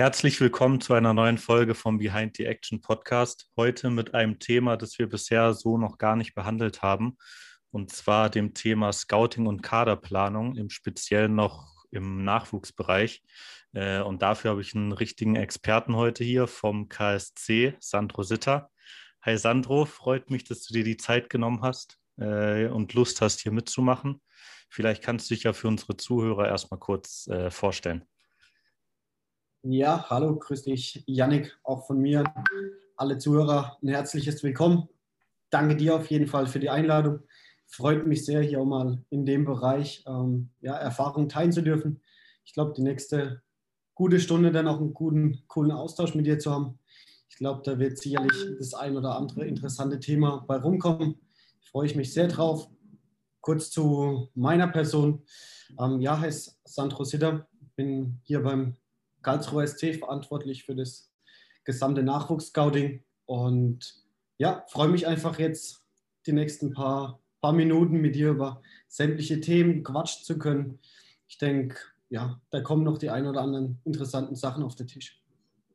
Herzlich willkommen zu einer neuen Folge vom Behind the Action Podcast. Heute mit einem Thema, das wir bisher so noch gar nicht behandelt haben, und zwar dem Thema Scouting und Kaderplanung, im Speziellen noch im Nachwuchsbereich. Äh, und dafür habe ich einen richtigen Experten heute hier vom KSC, Sandro Sitter. Hi Sandro, freut mich, dass du dir die Zeit genommen hast äh, und Lust hast, hier mitzumachen. Vielleicht kannst du dich ja für unsere Zuhörer erstmal kurz äh, vorstellen. Ja, hallo, grüß dich, Yannick, auch von mir. Alle Zuhörer, ein herzliches Willkommen. Danke dir auf jeden Fall für die Einladung. Freut mich sehr, hier auch mal in dem Bereich ähm, ja, Erfahrung teilen zu dürfen. Ich glaube, die nächste gute Stunde dann auch einen guten, coolen Austausch mit dir zu haben. Ich glaube, da wird sicherlich das ein oder andere interessante Thema bei rumkommen. Freue ich mich sehr drauf. Kurz zu meiner Person. Ähm, ja, heißt Sandro Sitter, bin hier beim Karlsruher SC verantwortlich für das gesamte Nachwuchsscouting. Und ja, freue mich einfach jetzt die nächsten paar, paar Minuten mit dir über sämtliche Themen quatschen zu können. Ich denke, ja, da kommen noch die ein oder anderen interessanten Sachen auf den Tisch.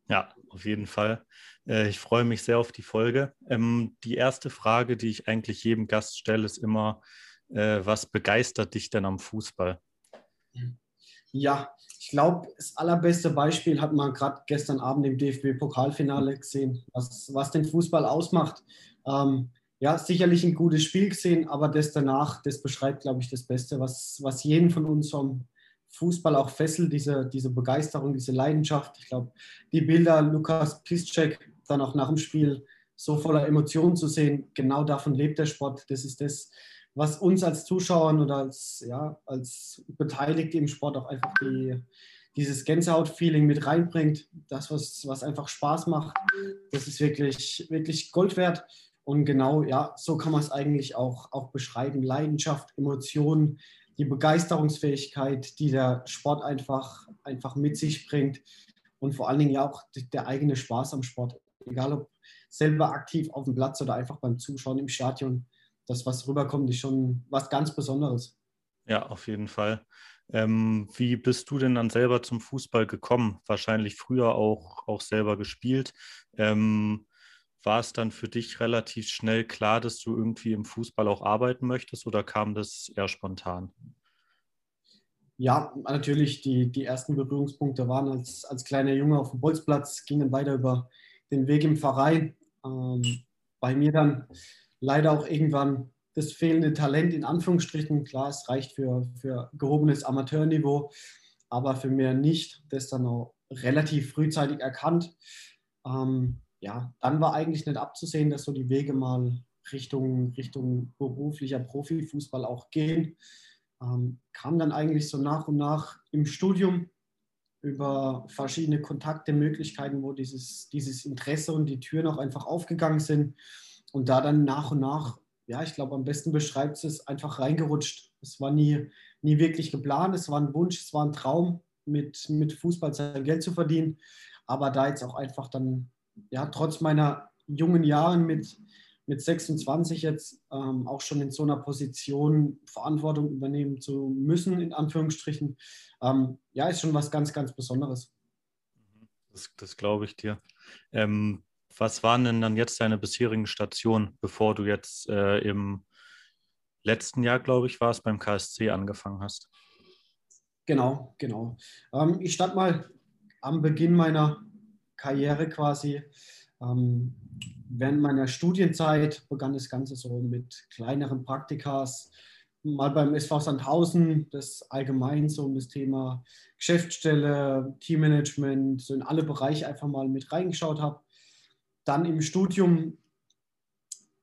Ja, auf jeden Fall. Äh, ich freue mich sehr auf die Folge. Ähm, die erste Frage, die ich eigentlich jedem Gast stelle, ist immer, äh, was begeistert dich denn am Fußball? Ja, ich glaube, das allerbeste Beispiel hat man gerade gestern Abend im DFB-Pokalfinale gesehen, was, was den Fußball ausmacht. Ähm, ja, sicherlich ein gutes Spiel gesehen, aber das danach, das beschreibt, glaube ich, das Beste, was, was jeden von uns vom Fußball auch fesselt, diese, diese Begeisterung, diese Leidenschaft. Ich glaube, die Bilder Lukas Piszczek dann auch nach dem Spiel so voller Emotionen zu sehen, genau davon lebt der Sport. Das ist das, was uns als Zuschauern oder als, ja, als Beteiligte im Sport auch einfach die, dieses Gänsehaut-Feeling mit reinbringt. Das, was, was einfach Spaß macht, das ist wirklich, wirklich Gold wert. Und genau, ja, so kann man es eigentlich auch, auch beschreiben. Leidenschaft, Emotionen, die Begeisterungsfähigkeit, die der Sport einfach, einfach mit sich bringt. Und vor allen Dingen ja auch der eigene Spaß am Sport. Egal ob selber aktiv auf dem Platz oder einfach beim Zuschauen im Stadion das, was rüberkommt, ist schon was ganz Besonderes. Ja, auf jeden Fall. Ähm, wie bist du denn dann selber zum Fußball gekommen? Wahrscheinlich früher auch, auch selber gespielt. Ähm, war es dann für dich relativ schnell klar, dass du irgendwie im Fußball auch arbeiten möchtest oder kam das eher spontan? Ja, natürlich, die, die ersten Berührungspunkte waren als, als kleiner Junge auf dem Bolzplatz, gingen weiter über den Weg im Verein. Ähm, bei mir dann leider auch irgendwann das fehlende Talent in Anführungsstrichen. Klar, es reicht für, für gehobenes Amateurniveau, aber für mehr nicht. Das dann auch relativ frühzeitig erkannt. Ähm, ja, dann war eigentlich nicht abzusehen, dass so die Wege mal Richtung, Richtung beruflicher Profifußball auch gehen. Ähm, kam dann eigentlich so nach und nach im Studium über verschiedene Kontakte, Möglichkeiten, wo dieses, dieses Interesse und die Türen auch einfach aufgegangen sind und da dann nach und nach, ja, ich glaube, am besten beschreibt es einfach reingerutscht. Es war nie, nie wirklich geplant, es war ein Wunsch, es war ein Traum, mit, mit Fußball sein Geld zu verdienen. Aber da jetzt auch einfach dann, ja, trotz meiner jungen Jahren mit, mit 26 jetzt ähm, auch schon in so einer Position Verantwortung übernehmen zu müssen, in Anführungsstrichen, ähm, ja, ist schon was ganz, ganz Besonderes. Das, das glaube ich dir. Ähm, was waren denn dann jetzt deine bisherigen Stationen, bevor du jetzt äh, im letzten Jahr, glaube ich, war es, beim KSC angefangen hast? Genau, genau. Ähm, ich stand mal am Beginn meiner Karriere quasi. Ähm, während meiner Studienzeit begann das Ganze so mit kleineren Praktikas, mal beim SV Sandhausen, das allgemein so um das Thema Geschäftsstelle, Teammanagement, so in alle Bereiche einfach mal mit reingeschaut habe dann im Studium,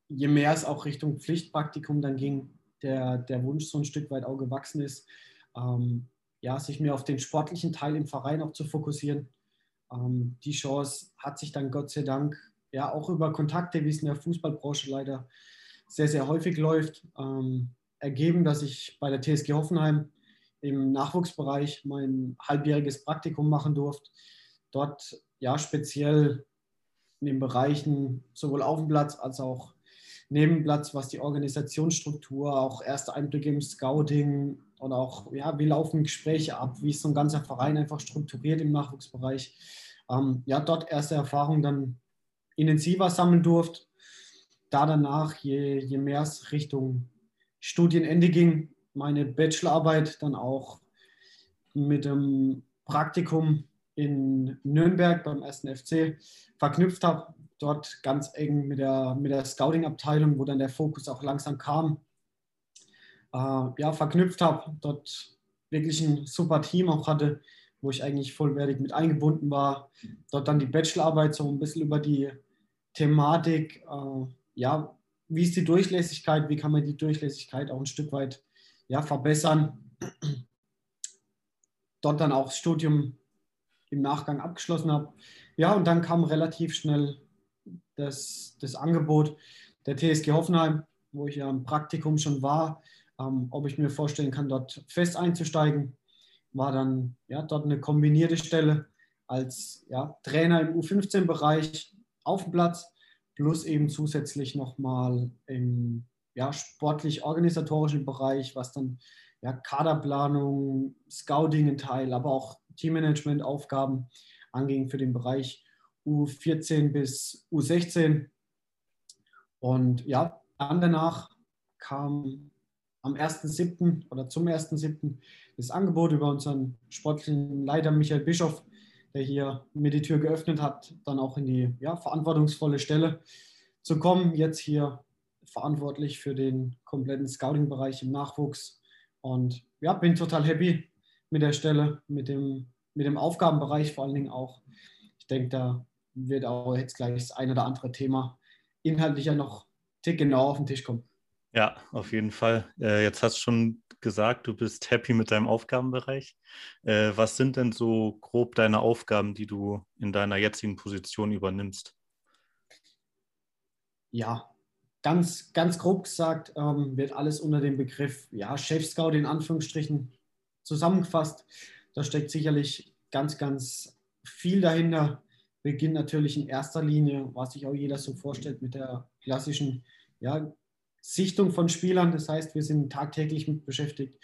je mehr es auch Richtung Pflichtpraktikum dann ging, der, der Wunsch so ein Stück weit auch gewachsen ist, ähm, ja, sich mehr auf den sportlichen Teil im Verein auch zu fokussieren. Ähm, die Chance hat sich dann Gott sei Dank ja auch über Kontakte, wie es in der Fußballbranche leider sehr, sehr häufig läuft, ähm, ergeben, dass ich bei der TSG Hoffenheim im Nachwuchsbereich mein halbjähriges Praktikum machen durfte. Dort ja speziell in den Bereichen sowohl auf dem Platz als auch neben dem Platz, was die Organisationsstruktur, auch erste Einblicke im Scouting und auch, ja, wie laufen Gespräche ab, wie ist so ein ganzer Verein einfach strukturiert im Nachwuchsbereich. ähm, ja, dort erste Erfahrungen dann intensiver sammeln durfte. Da danach, je, je mehr es Richtung Studienende ging, meine Bachelorarbeit dann auch mit dem Praktikum in Nürnberg beim ersten FC verknüpft habe. Dort ganz eng mit der, mit der Scouting-Abteilung, wo dann der Fokus auch langsam kam. Äh, ja, verknüpft habe, dort wirklich ein super Team auch hatte, wo ich eigentlich vollwertig mit eingebunden war. Dort dann die Bachelorarbeit so ein bisschen über die Thematik, äh, ja, wie ist die Durchlässigkeit, wie kann man die Durchlässigkeit auch ein Stück weit ja, verbessern. Dort dann auch Studium im Nachgang abgeschlossen habe. Ja, und dann kam relativ schnell das, das Angebot der TSG Hoffenheim, wo ich ja im Praktikum schon war, ähm, ob ich mir vorstellen kann, dort fest einzusteigen. War dann ja, dort eine kombinierte Stelle als ja, Trainer im U15-Bereich auf dem Platz, plus eben zusätzlich nochmal im ja, sportlich-organisatorischen Bereich, was dann ja, Kaderplanung, Scouting in Teil, aber auch Teammanagement-Aufgaben anging für den Bereich U14 bis U16. Und ja, dann danach kam am 1.7. oder zum 1.7. das Angebot über unseren sportlichen Leiter Michael Bischof, der hier mir die Tür geöffnet hat, dann auch in die ja, verantwortungsvolle Stelle zu kommen. Jetzt hier verantwortlich für den kompletten Scouting-Bereich im Nachwuchs. Und ja, bin total happy mit der Stelle, mit dem, mit dem Aufgabenbereich vor allen Dingen auch. Ich denke, da wird auch jetzt gleich das ein oder andere Thema inhaltlicher noch tick genau auf den Tisch kommen. Ja, auf jeden Fall. Äh, jetzt hast du schon gesagt, du bist happy mit deinem Aufgabenbereich. Äh, was sind denn so grob deine Aufgaben, die du in deiner jetzigen Position übernimmst? Ja, ganz, ganz grob gesagt ähm, wird alles unter dem Begriff ja, Chef-Scout in Anführungsstrichen zusammengefasst. Da steckt sicherlich ganz, ganz viel dahinter. Beginnt natürlich in erster Linie, was sich auch jeder so vorstellt, mit der klassischen ja, Sichtung von Spielern. Das heißt, wir sind tagtäglich mit beschäftigt,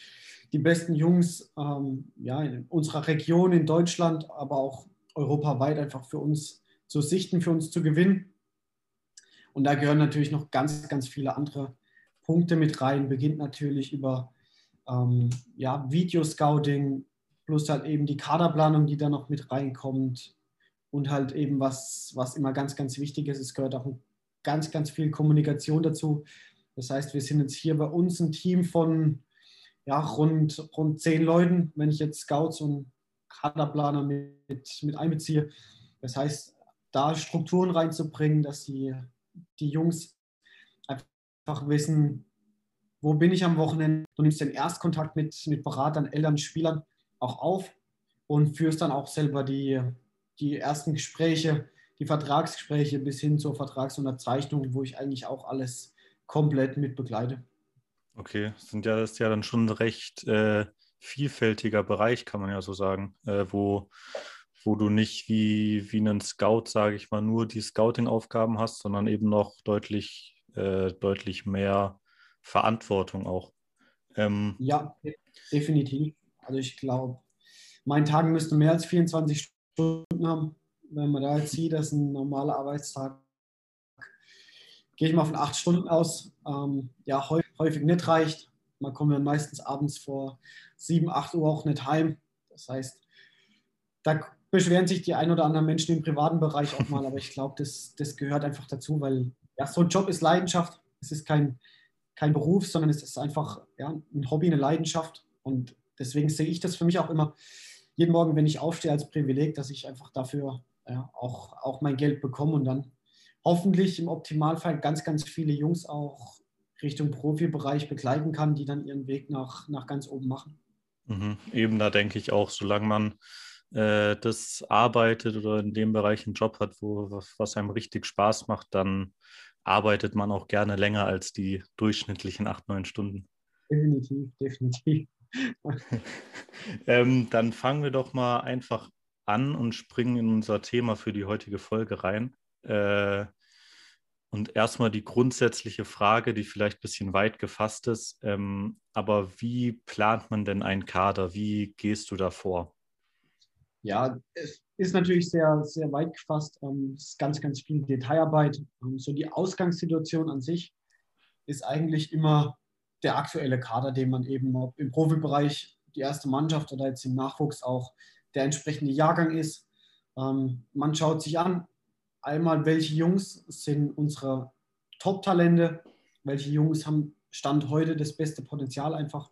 die besten Jungs ähm, ja, in unserer Region, in Deutschland, aber auch europaweit einfach für uns zu sichten, für uns zu gewinnen. Und da gehören natürlich noch ganz, ganz viele andere Punkte mit rein. Beginnt natürlich über ähm, ja, Videoscouting, plus halt eben die Kaderplanung, die da noch mit reinkommt. Und halt eben, was, was immer ganz, ganz wichtig ist, es gehört auch ganz, ganz viel Kommunikation dazu. Das heißt, wir sind jetzt hier bei uns ein Team von ja, rund, rund zehn Leuten, wenn ich jetzt Scouts und Kaderplaner mit, mit einbeziehe. Das heißt, da Strukturen reinzubringen, dass die, die Jungs einfach wissen, wo bin ich am Wochenende. Du nimmst den Erstkontakt mit, mit Beratern, Eltern, Spielern auch auf und führst dann auch selber die, die ersten Gespräche, die Vertragsgespräche bis hin zur Vertragsunterzeichnung, wo ich eigentlich auch alles komplett mit begleite. Okay, sind ja, das ist ja dann schon ein recht äh, vielfältiger Bereich, kann man ja so sagen, äh, wo, wo du nicht wie, wie einen Scout, sage ich mal, nur die Scouting-Aufgaben hast, sondern eben noch deutlich, äh, deutlich mehr Verantwortung auch. Ähm, ja, definitiv. Also ich glaube, mein Tag müsste mehr als 24 Stunden haben. Wenn man da jetzt sieht, dass ein normaler Arbeitstag gehe ich mal von acht Stunden aus, ähm, ja, häufig, häufig, nicht reicht. Man kommt dann meistens abends vor sieben, acht Uhr auch nicht heim. Das heißt, da beschweren sich die ein oder anderen Menschen im privaten Bereich auch mal, aber ich glaube, das, das gehört einfach dazu, weil ja, so ein Job ist Leidenschaft. Es ist kein, kein Beruf, sondern es ist einfach ja, ein Hobby, eine Leidenschaft. Und deswegen sehe ich das für mich auch immer jeden Morgen, wenn ich aufstehe, als Privileg, dass ich einfach dafür ja, auch, auch mein Geld bekomme und dann hoffentlich im Optimalfall ganz, ganz viele Jungs auch Richtung Profibereich begleiten kann, die dann ihren Weg nach, nach ganz oben machen. Mhm. Eben da denke ich auch, solange man äh, das arbeitet oder in dem Bereich einen Job hat, wo was, einem richtig Spaß macht, dann arbeitet man auch gerne länger als die durchschnittlichen acht, neun Stunden. Definitiv, definitiv. ähm, dann fangen wir doch mal einfach an und springen in unser Thema für die heutige Folge rein. Äh, und erstmal die grundsätzliche Frage, die vielleicht ein bisschen weit gefasst ist, ähm, aber wie plant man denn einen Kader? Wie gehst du da vor? Ja, es ist natürlich sehr, sehr weit gefasst. Ähm, es ist ganz, ganz viel Detailarbeit. Ähm, so die Ausgangssituation an sich ist eigentlich immer der aktuelle Kader, den man eben im Profibereich, die erste Mannschaft oder jetzt im Nachwuchs auch der entsprechende Jahrgang ist. Ähm, man schaut sich an, einmal, welche Jungs sind unsere Top-Talente, welche Jungs haben Stand heute das beste Potenzial, einfach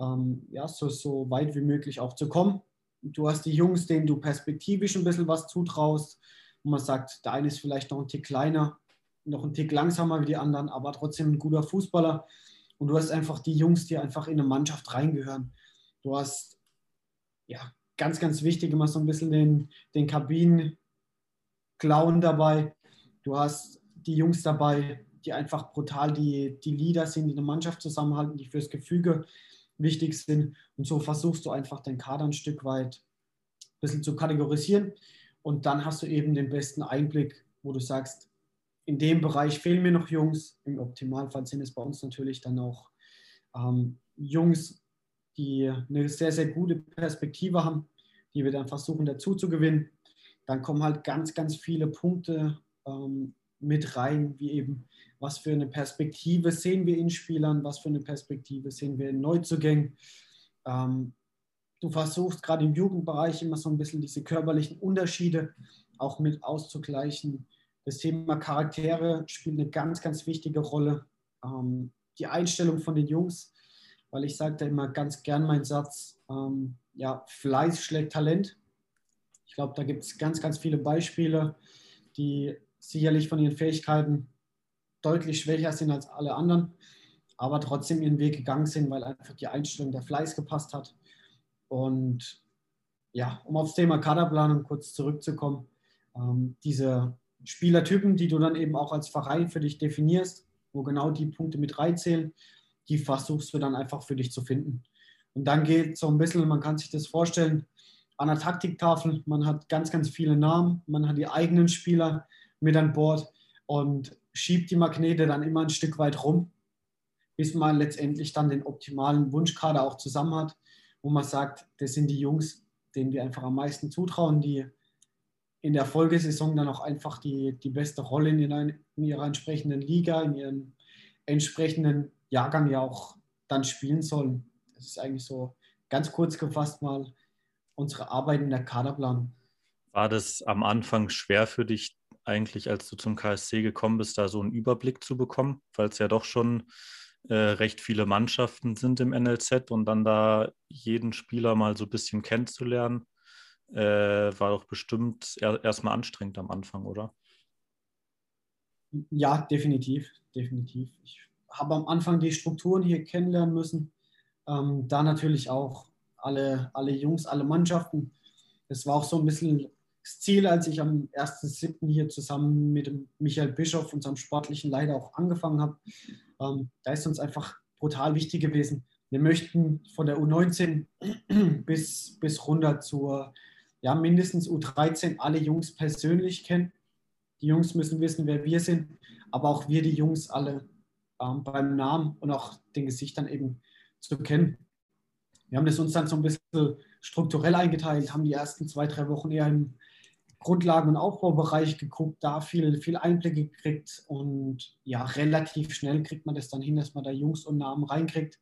ähm, ja, so, so weit wie möglich auch zu kommen. Du hast die Jungs, denen du perspektivisch ein bisschen was zutraust, und man sagt, der eine ist vielleicht noch ein Tick kleiner, noch ein Tick langsamer wie die anderen, aber trotzdem ein guter Fußballer. Und du hast einfach die Jungs, die einfach in eine Mannschaft reingehören. Du hast, ja, ganz, ganz wichtig immer so ein bisschen den, den Kabinen-Clown dabei. Du hast die Jungs dabei, die einfach brutal die, die Leader sind, die eine Mannschaft zusammenhalten, die fürs Gefüge wichtig sind. Und so versuchst du einfach den Kader ein Stück weit ein bisschen zu kategorisieren. Und dann hast du eben den besten Einblick, wo du sagst, in dem Bereich fehlen mir noch Jungs. Im Optimalfall sind es bei uns natürlich dann auch ähm, Jungs, die eine sehr, sehr gute Perspektive haben, die wir dann versuchen dazu zu gewinnen. Dann kommen halt ganz, ganz viele Punkte ähm, mit rein, wie eben, was für eine Perspektive sehen wir in Spielern, was für eine Perspektive sehen wir in Neuzugängen. Ähm, du versuchst gerade im Jugendbereich immer so ein bisschen diese körperlichen Unterschiede auch mit auszugleichen. Das Thema Charaktere spielt eine ganz, ganz wichtige Rolle. Ähm, die Einstellung von den Jungs, weil ich sage da immer ganz gern meinen Satz, ähm, ja, Fleiß schlägt Talent. Ich glaube, da gibt es ganz, ganz viele Beispiele, die sicherlich von ihren Fähigkeiten deutlich schwächer sind als alle anderen, aber trotzdem ihren Weg gegangen sind, weil einfach die Einstellung der Fleiß gepasst hat. Und ja, um aufs Thema Kaderplanung kurz zurückzukommen, ähm, diese Spielertypen, die du dann eben auch als Verein für dich definierst, wo genau die Punkte mit reinzählen, die versuchst du dann einfach für dich zu finden. Und dann geht so ein bisschen, man kann sich das vorstellen, an der Taktiktafel, man hat ganz, ganz viele Namen, man hat die eigenen Spieler, mit an Bord und schiebt die Magnete dann immer ein Stück weit rum, bis man letztendlich dann den optimalen Wunschkader auch zusammen hat, wo man sagt, das sind die Jungs, denen wir einfach am meisten zutrauen, die in der Folgesaison dann auch einfach die, die beste Rolle in ihrer, in ihrer entsprechenden Liga, in ihrem entsprechenden Jahrgang ja auch dann spielen sollen. Das ist eigentlich so ganz kurz gefasst mal unsere Arbeit in der Kaderplanung. War das am Anfang schwer für dich, eigentlich, als du zum KSC gekommen bist, da so einen Überblick zu bekommen, weil es ja doch schon äh, recht viele Mannschaften sind im NLZ und dann da jeden Spieler mal so ein bisschen kennenzulernen, äh, war doch bestimmt er, erstmal anstrengend am Anfang, oder? Ja, definitiv, definitiv. Ich habe am Anfang die Strukturen hier kennenlernen müssen, ähm, da natürlich auch alle, alle Jungs, alle Mannschaften. Es war auch so ein bisschen Ziel, als ich am 1.7. hier zusammen mit Michael Bischof, unserem sportlichen Leiter, auch angefangen habe, ähm, da ist uns einfach brutal wichtig gewesen. Wir möchten von der U19 bis, bis runter zur ja, mindestens U13 alle Jungs persönlich kennen. Die Jungs müssen wissen, wer wir sind, aber auch wir, die Jungs, alle ähm, beim Namen und auch den Gesichtern eben zu kennen. Wir haben das uns dann so ein bisschen strukturell eingeteilt, haben die ersten zwei, drei Wochen eher im Grundlagen- und Aufbaubereich geguckt, da viel, viel Einblicke gekriegt und ja, relativ schnell kriegt man das dann hin, dass man da Jungs und Namen reinkriegt.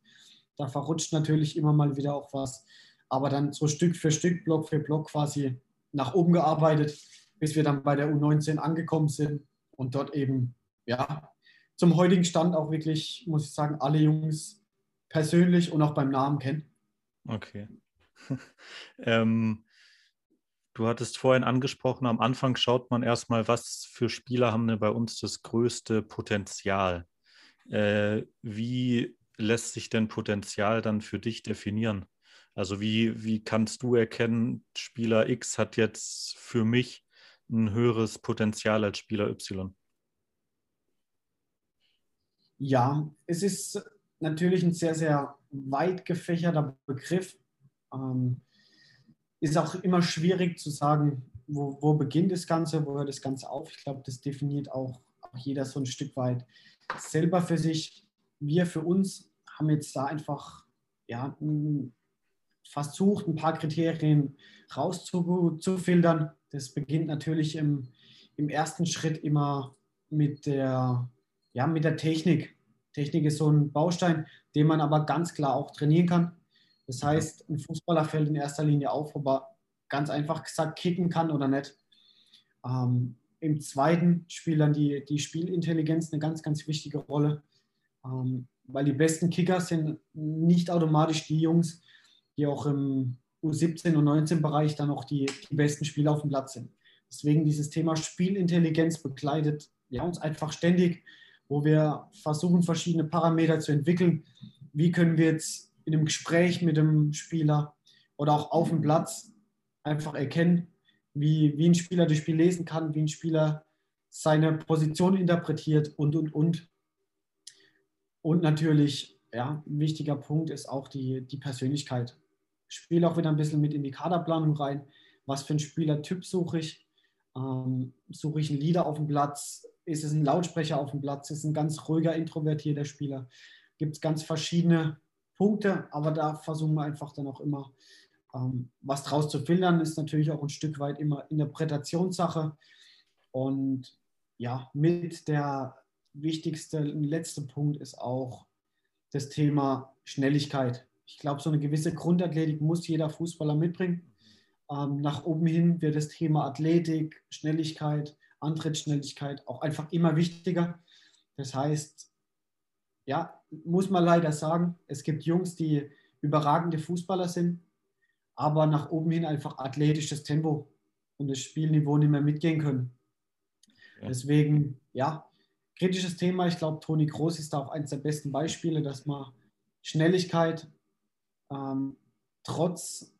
Da verrutscht natürlich immer mal wieder auch was, aber dann so Stück für Stück, Block für Block quasi nach oben gearbeitet, bis wir dann bei der U19 angekommen sind und dort eben, ja, zum heutigen Stand auch wirklich, muss ich sagen, alle Jungs persönlich und auch beim Namen kennen. Okay. ähm, Du hattest vorhin angesprochen, am Anfang schaut man erstmal, was für Spieler haben denn bei uns das größte Potenzial. Äh, wie lässt sich denn Potenzial dann für dich definieren? Also wie, wie kannst du erkennen, Spieler X hat jetzt für mich ein höheres Potenzial als Spieler Y? Ja, es ist natürlich ein sehr, sehr weit gefächerter Begriff. Ähm, ist auch immer schwierig zu sagen, wo, wo beginnt das Ganze, wo hört das Ganze auf. Ich glaube, das definiert auch, auch jeder so ein Stück weit selber für sich. Wir für uns haben jetzt da einfach ja, versucht, ein paar Kriterien rauszufiltern. Das beginnt natürlich im, im ersten Schritt immer mit der, ja, mit der Technik. Technik ist so ein Baustein, den man aber ganz klar auch trainieren kann. Das heißt, ein Fußballer fällt in erster Linie auf, ob er ganz einfach gesagt kicken kann oder nicht. Ähm, Im zweiten spielt dann die, die Spielintelligenz eine ganz, ganz wichtige Rolle, ähm, weil die besten Kicker sind nicht automatisch die Jungs, die auch im U17 und 19 Bereich dann auch die, die besten Spieler auf dem Platz sind. Deswegen dieses Thema Spielintelligenz begleitet ja, uns einfach ständig, wo wir versuchen, verschiedene Parameter zu entwickeln. Wie können wir jetzt in einem Gespräch mit dem Spieler oder auch auf dem Platz einfach erkennen, wie, wie ein Spieler das Spiel lesen kann, wie ein Spieler seine Position interpretiert und, und, und. Und natürlich, ja, ein wichtiger Punkt ist auch die, die Persönlichkeit. Ich spiele auch wieder ein bisschen mit in die Kaderplanung rein. Was für ein Spielertyp suche ich? Ähm, suche ich einen Leader auf dem Platz? Ist es ein Lautsprecher auf dem Platz? Ist es ein ganz ruhiger, introvertierter Spieler? Gibt es ganz verschiedene Punkte, aber da versuchen wir einfach dann auch immer ähm, was draus zu filtern, ist natürlich auch ein Stück weit immer Interpretationssache. Und ja, mit der wichtigste letzte Punkt ist auch das Thema Schnelligkeit. Ich glaube, so eine gewisse Grundathletik muss jeder Fußballer mitbringen. Ähm, nach oben hin wird das Thema Athletik, Schnelligkeit, Antrittsschnelligkeit auch einfach immer wichtiger. Das heißt, ja, muss man leider sagen, es gibt Jungs, die überragende Fußballer sind, aber nach oben hin einfach athletisches Tempo und das Spielniveau nicht mehr mitgehen können. Ja. Deswegen, ja, kritisches Thema. Ich glaube, Toni Groß ist da auch eines der besten Beispiele, dass man Schnelligkeit ähm, trotz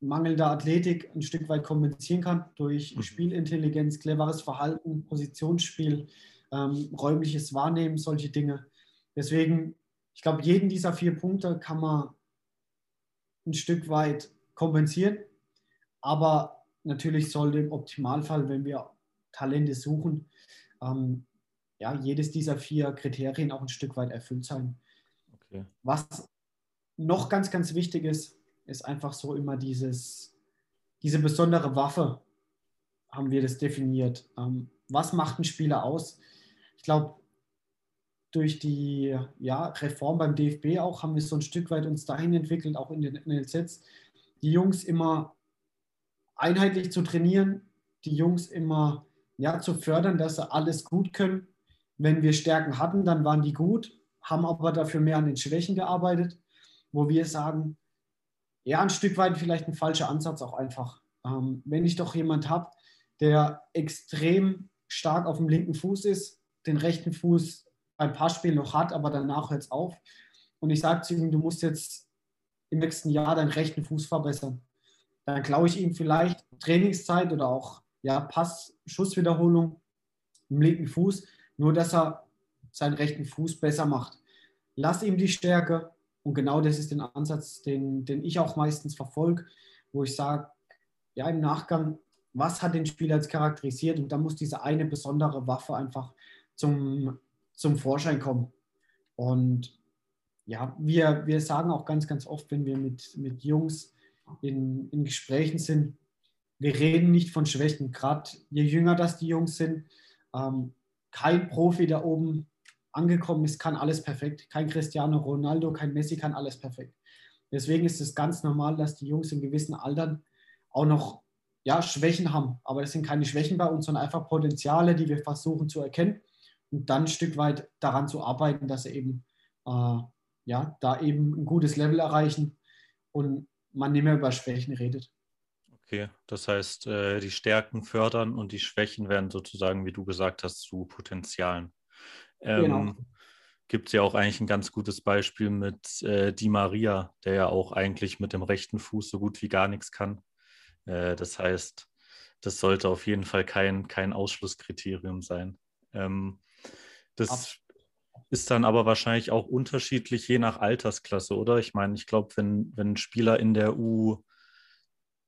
mangelnder Athletik ein Stück weit kompensieren kann durch mhm. Spielintelligenz, cleveres Verhalten, Positionsspiel, ähm, räumliches Wahrnehmen, solche Dinge. Deswegen, ich glaube, jeden dieser vier Punkte kann man ein Stück weit kompensieren. Aber natürlich sollte im Optimalfall, wenn wir Talente suchen, ähm, ja, jedes dieser vier Kriterien auch ein Stück weit erfüllt sein. Okay. Was noch ganz, ganz wichtig ist, ist einfach so immer dieses, diese besondere Waffe, haben wir das definiert. Ähm, was macht ein Spieler aus? Ich glaube, durch die ja, Reform beim DFB auch haben wir so ein Stück weit uns dahin entwickelt, auch in den NLZs, die Jungs immer einheitlich zu trainieren, die Jungs immer ja, zu fördern, dass sie alles gut können. Wenn wir Stärken hatten, dann waren die gut, haben aber dafür mehr an den Schwächen gearbeitet, wo wir sagen, ja, ein Stück weit vielleicht ein falscher Ansatz auch einfach. Ähm, wenn ich doch jemand habe, der extrem stark auf dem linken Fuß ist, den rechten Fuß ein paar Spiele noch hat, aber danach hört es auf. Und ich sage zu ihm, du musst jetzt im nächsten Jahr deinen rechten Fuß verbessern. Dann klaue ich ihm vielleicht Trainingszeit oder auch ja, Pass, Schusswiederholung im linken Fuß, nur dass er seinen rechten Fuß besser macht. Lass ihm die Stärke und genau das ist der Ansatz, den, den ich auch meistens verfolge, wo ich sage, ja, im Nachgang, was hat den Spieler jetzt charakterisiert und da muss diese eine besondere Waffe einfach zum zum Vorschein kommen. Und ja, wir, wir sagen auch ganz, ganz oft, wenn wir mit, mit Jungs in, in Gesprächen sind, wir reden nicht von Schwächen. Gerade je jünger das die Jungs sind, ähm, kein Profi, der oben angekommen ist, kann alles perfekt. Kein Cristiano Ronaldo, kein Messi kann alles perfekt. Deswegen ist es ganz normal, dass die Jungs in gewissen Altern auch noch ja, Schwächen haben. Aber das sind keine Schwächen bei uns, sondern einfach Potenziale, die wir versuchen zu erkennen und dann ein Stück weit daran zu arbeiten, dass sie eben äh, ja, da eben ein gutes Level erreichen und man nicht mehr über Schwächen redet. Okay, das heißt, äh, die Stärken fördern und die Schwächen werden sozusagen, wie du gesagt hast, zu Potenzialen. Ähm, genau. Gibt es ja auch eigentlich ein ganz gutes Beispiel mit äh, Di Maria, der ja auch eigentlich mit dem rechten Fuß so gut wie gar nichts kann. Äh, das heißt, das sollte auf jeden Fall kein, kein Ausschlusskriterium sein. Ähm, das Absolut. ist dann aber wahrscheinlich auch unterschiedlich je nach Altersklasse, oder? Ich meine, ich glaube, wenn, wenn ein Spieler in der U13,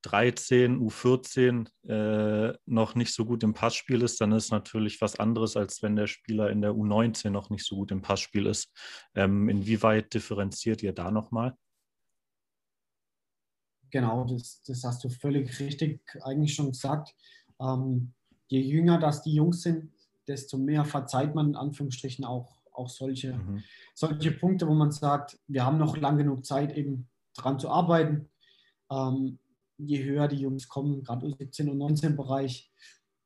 U14 äh, noch nicht so gut im Passspiel ist, dann ist natürlich was anderes, als wenn der Spieler in der U19 noch nicht so gut im Passspiel ist. Ähm, inwieweit differenziert ihr da nochmal? Genau, das, das hast du völlig richtig eigentlich schon gesagt. Ähm, je jünger das die Jungs sind, desto mehr verzeiht man in Anführungsstrichen auch, auch solche, mhm. solche Punkte, wo man sagt, wir haben noch lang genug Zeit, eben dran zu arbeiten. Ähm, je höher die Jungs kommen, gerade im 17- und 19-Bereich,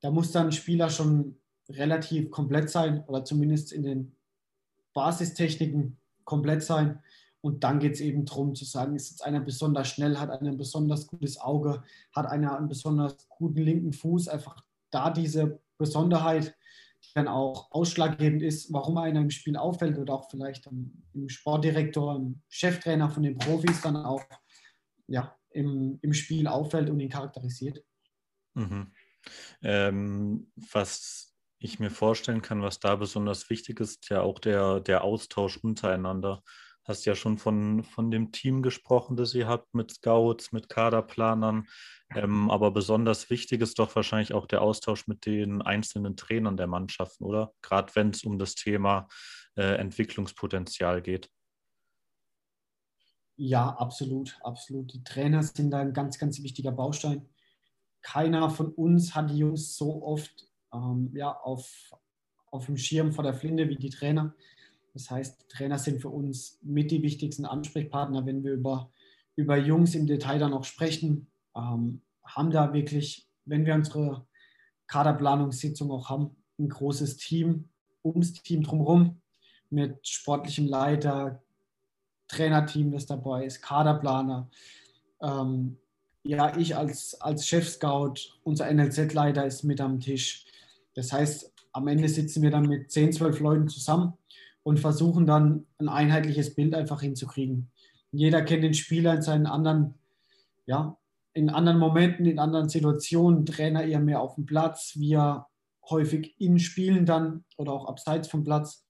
da muss dann ein Spieler schon relativ komplett sein oder zumindest in den Basistechniken komplett sein. Und dann geht es eben darum zu sagen, ist jetzt einer besonders schnell, hat einer ein besonders gutes Auge, hat einer einen besonders guten linken Fuß. Einfach da diese Besonderheit, dann auch ausschlaggebend ist, warum einer im Spiel auffällt oder auch vielleicht im Sportdirektor, im Cheftrainer von den Profis dann auch ja, im, im Spiel auffällt und ihn charakterisiert. Mhm. Ähm, was ich mir vorstellen kann, was da besonders wichtig ist, ja auch der, der Austausch untereinander hast ja schon von, von dem Team gesprochen, das ihr habt mit Scouts, mit Kaderplanern. Ähm, aber besonders wichtig ist doch wahrscheinlich auch der Austausch mit den einzelnen Trainern der Mannschaften, oder? Gerade wenn es um das Thema äh, Entwicklungspotenzial geht. Ja, absolut, absolut. Die Trainer sind da ein ganz, ganz wichtiger Baustein. Keiner von uns hat die Jungs so oft ähm, ja, auf, auf dem Schirm vor der Flinte wie die Trainer. Das heißt, Trainer sind für uns mit die wichtigsten Ansprechpartner, wenn wir über, über Jungs im Detail dann auch sprechen. Ähm, haben da wirklich, wenn wir unsere Kaderplanungssitzung auch haben, ein großes Team ums Team drumherum mit sportlichem Leiter, Trainerteam, das dabei ist, Kaderplaner. Ähm, ja, ich als, als Chef-Scout, unser NLZ-Leiter ist mit am Tisch. Das heißt, am Ende sitzen wir dann mit 10, 12 Leuten zusammen und versuchen dann ein einheitliches Bild einfach hinzukriegen. Jeder kennt den Spieler in seinen anderen, ja, in anderen Momenten, in anderen Situationen, Trainer eher mehr auf dem Platz, wir häufig in Spielen dann oder auch abseits vom Platz.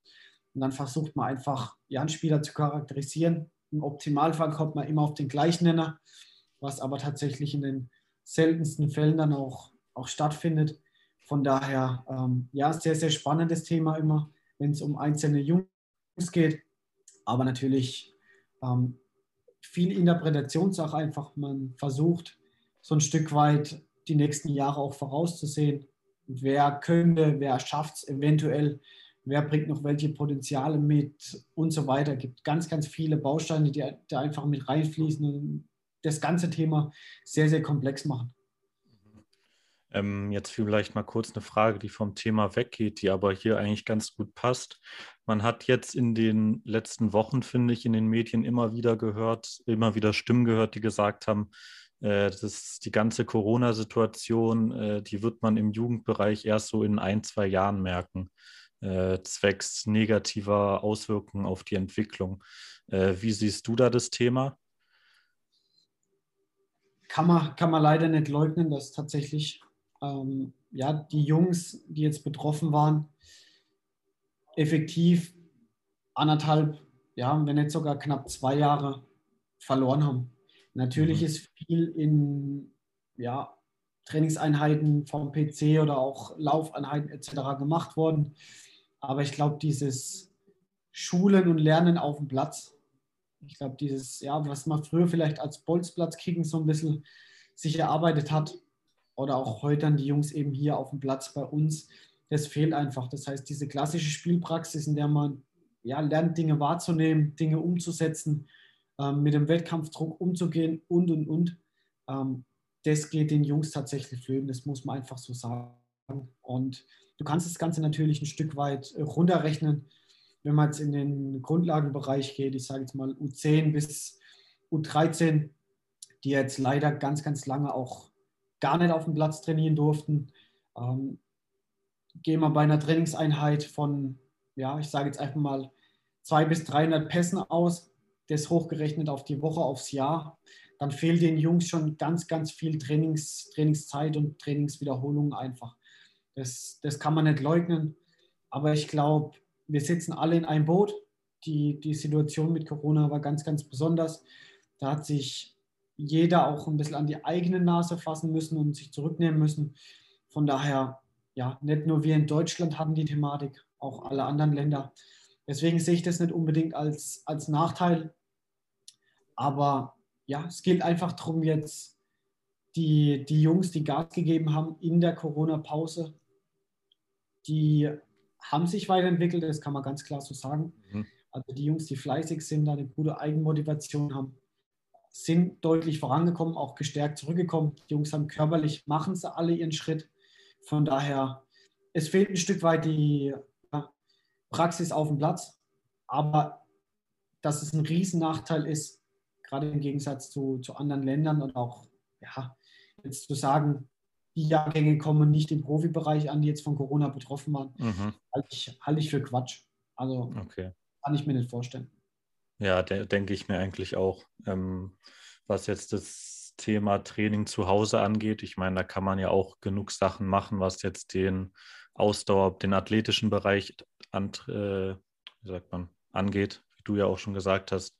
Und dann versucht man einfach, ja, einen Spieler zu charakterisieren. Im Optimalfall kommt man immer auf den gleichen Nenner, was aber tatsächlich in den seltensten Fällen dann auch, auch stattfindet. Von daher, ähm, ja, sehr, sehr spannendes Thema immer wenn es um einzelne Jungs geht. Aber natürlich ähm, viel Interpretationssache einfach. Man versucht so ein Stück weit die nächsten Jahre auch vorauszusehen. Wer könnte, wer schafft es eventuell, wer bringt noch welche Potenziale mit und so weiter. Es gibt ganz, ganz viele Bausteine, die da einfach mit reinfließen und das ganze Thema sehr, sehr komplex machen. Ähm, jetzt vielleicht mal kurz eine Frage, die vom Thema weggeht, die aber hier eigentlich ganz gut passt. Man hat jetzt in den letzten Wochen, finde ich, in den Medien immer wieder gehört, immer wieder Stimmen gehört, die gesagt haben, äh, dass die ganze Corona-Situation, äh, die wird man im Jugendbereich erst so in ein, zwei Jahren merken, äh, zwecks negativer Auswirkungen auf die Entwicklung. Äh, wie siehst du da das Thema? Kann man, kann man leider nicht leugnen, dass tatsächlich ähm, ja, die Jungs, die jetzt betroffen waren, effektiv anderthalb, ja, wenn nicht sogar knapp zwei Jahre verloren haben. Natürlich mhm. ist viel in ja, Trainingseinheiten vom PC oder auch Laufeinheiten etc. gemacht worden. Aber ich glaube, dieses Schulen und Lernen auf dem Platz, ich glaube, dieses, ja, was man früher vielleicht als Bolzplatzkicken so ein bisschen sich erarbeitet hat, oder auch heute dann die Jungs eben hier auf dem Platz bei uns. Das fehlt einfach. Das heißt, diese klassische Spielpraxis, in der man ja, lernt, Dinge wahrzunehmen, Dinge umzusetzen, ähm, mit dem Wettkampfdruck umzugehen und, und, und, ähm, das geht den Jungs tatsächlich flöten. Das muss man einfach so sagen. Und du kannst das Ganze natürlich ein Stück weit runterrechnen, wenn man jetzt in den Grundlagenbereich geht. Ich sage jetzt mal U10 bis U13, die jetzt leider ganz, ganz lange auch gar nicht auf dem Platz trainieren durften. Ähm, gehen wir bei einer Trainingseinheit von, ja, ich sage jetzt einfach mal 200 bis 300 Pässen aus, das hochgerechnet auf die Woche, aufs Jahr, dann fehlt den Jungs schon ganz, ganz viel Trainings, Trainingszeit und Trainingswiederholungen einfach. Das, das kann man nicht leugnen. Aber ich glaube, wir sitzen alle in einem Boot. Die, die Situation mit Corona war ganz, ganz besonders. Da hat sich jeder auch ein bisschen an die eigene Nase fassen müssen und sich zurücknehmen müssen. Von daher, ja, nicht nur wir in Deutschland hatten die Thematik, auch alle anderen Länder. Deswegen sehe ich das nicht unbedingt als, als Nachteil. Aber ja, es geht einfach darum, jetzt die, die Jungs, die Gas gegeben haben in der Corona-Pause, die haben sich weiterentwickelt, das kann man ganz klar so sagen. Mhm. Also die Jungs, die fleißig sind, eine gute Eigenmotivation haben, sind deutlich vorangekommen, auch gestärkt zurückgekommen. Die Jungs haben körperlich, machen sie alle ihren Schritt. Von daher, es fehlt ein Stück weit die Praxis auf dem Platz, aber dass es ein Riesennachteil ist, gerade im Gegensatz zu, zu anderen Ländern und auch, ja, jetzt zu sagen, die Jahrgänge kommen nicht im Profibereich an, die jetzt von Corona betroffen waren, mhm. halte ich, halte ich für Quatsch. Also okay. kann ich mir nicht vorstellen. Ja, de denke ich mir eigentlich auch. Ähm, was jetzt das Thema Training zu Hause angeht, ich meine, da kann man ja auch genug Sachen machen, was jetzt den Ausdauer, den athletischen Bereich an, äh, wie sagt man, angeht, wie du ja auch schon gesagt hast,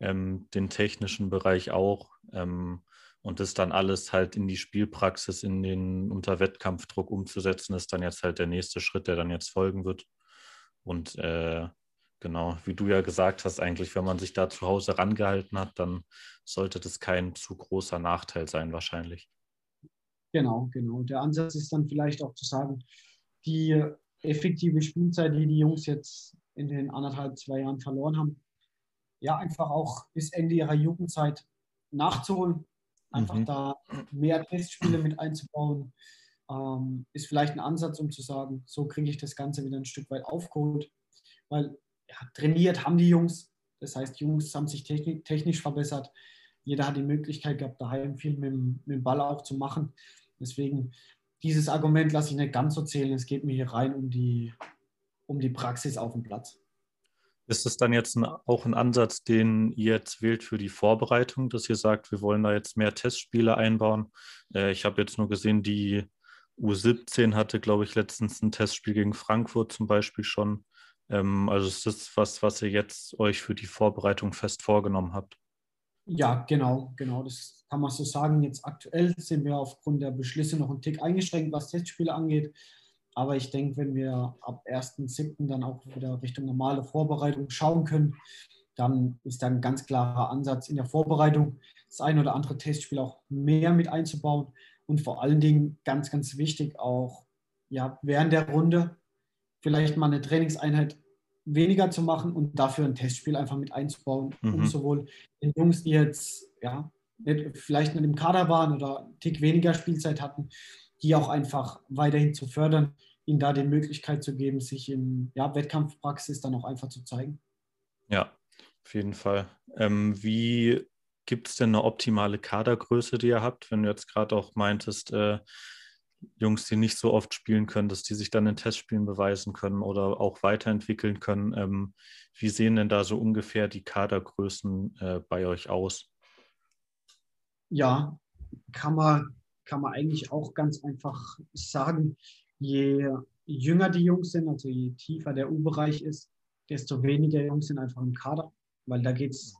ähm, den technischen Bereich auch. Ähm, und das dann alles halt in die Spielpraxis, in den unter Wettkampfdruck umzusetzen, ist dann jetzt halt der nächste Schritt, der dann jetzt folgen wird. Und äh, genau, wie du ja gesagt hast, eigentlich, wenn man sich da zu Hause rangehalten hat, dann sollte das kein zu großer Nachteil sein, wahrscheinlich. Genau, genau. Der Ansatz ist dann vielleicht auch zu sagen, die effektive Spielzeit, die die Jungs jetzt in den anderthalb, zwei Jahren verloren haben, ja, einfach auch bis Ende ihrer Jugendzeit nachzuholen. Einfach mhm. da mehr Testspiele mit einzubauen, ähm, ist vielleicht ein Ansatz, um zu sagen, so kriege ich das Ganze wieder ein Stück weit aufgeholt. Weil ja, trainiert haben die Jungs. Das heißt, die Jungs haben sich technisch, verbessert. Jeder hat die Möglichkeit gehabt, daheim viel mit, mit dem Ball auch zu machen. Deswegen dieses Argument lasse ich nicht ganz so zählen. Es geht mir hier rein um die, um die Praxis auf dem Platz. Ist es dann jetzt ein, auch ein Ansatz, den ihr jetzt wählt für die Vorbereitung, dass ihr sagt, wir wollen da jetzt mehr Testspiele einbauen? Äh, ich habe jetzt nur gesehen, die U17 hatte, glaube ich, letztens ein Testspiel gegen Frankfurt zum Beispiel schon. Ähm, also ist das was, was ihr jetzt euch für die Vorbereitung fest vorgenommen habt? Ja, genau, genau. Das kann man so sagen. Jetzt aktuell sind wir aufgrund der Beschlüsse noch ein Tick eingeschränkt, was Testspiele angeht. Aber ich denke, wenn wir ab 1.7. dann auch wieder Richtung normale Vorbereitung schauen können, dann ist da ein ganz klarer Ansatz in der Vorbereitung, das ein oder andere Testspiel auch mehr mit einzubauen und vor allen Dingen ganz, ganz wichtig auch ja, während der Runde vielleicht mal eine Trainingseinheit weniger zu machen und dafür ein Testspiel einfach mit einzubauen, mhm. um sowohl den Jungs, die jetzt ja, nicht, vielleicht nicht im Kader waren oder einen Tick weniger Spielzeit hatten, die auch einfach weiterhin zu fördern, ihnen da die Möglichkeit zu geben, sich in ja, Wettkampfpraxis dann auch einfach zu zeigen. Ja, auf jeden Fall. Ähm, wie gibt es denn eine optimale Kadergröße, die ihr habt, wenn du jetzt gerade auch meintest, äh, Jungs, die nicht so oft spielen können, dass die sich dann in Testspielen beweisen können oder auch weiterentwickeln können. Ähm, wie sehen denn da so ungefähr die Kadergrößen äh, bei euch aus? Ja, kann man, kann man eigentlich auch ganz einfach sagen, je jünger die Jungs sind, also je tiefer der U-Bereich ist, desto weniger Jungs sind einfach im Kader, weil da geht es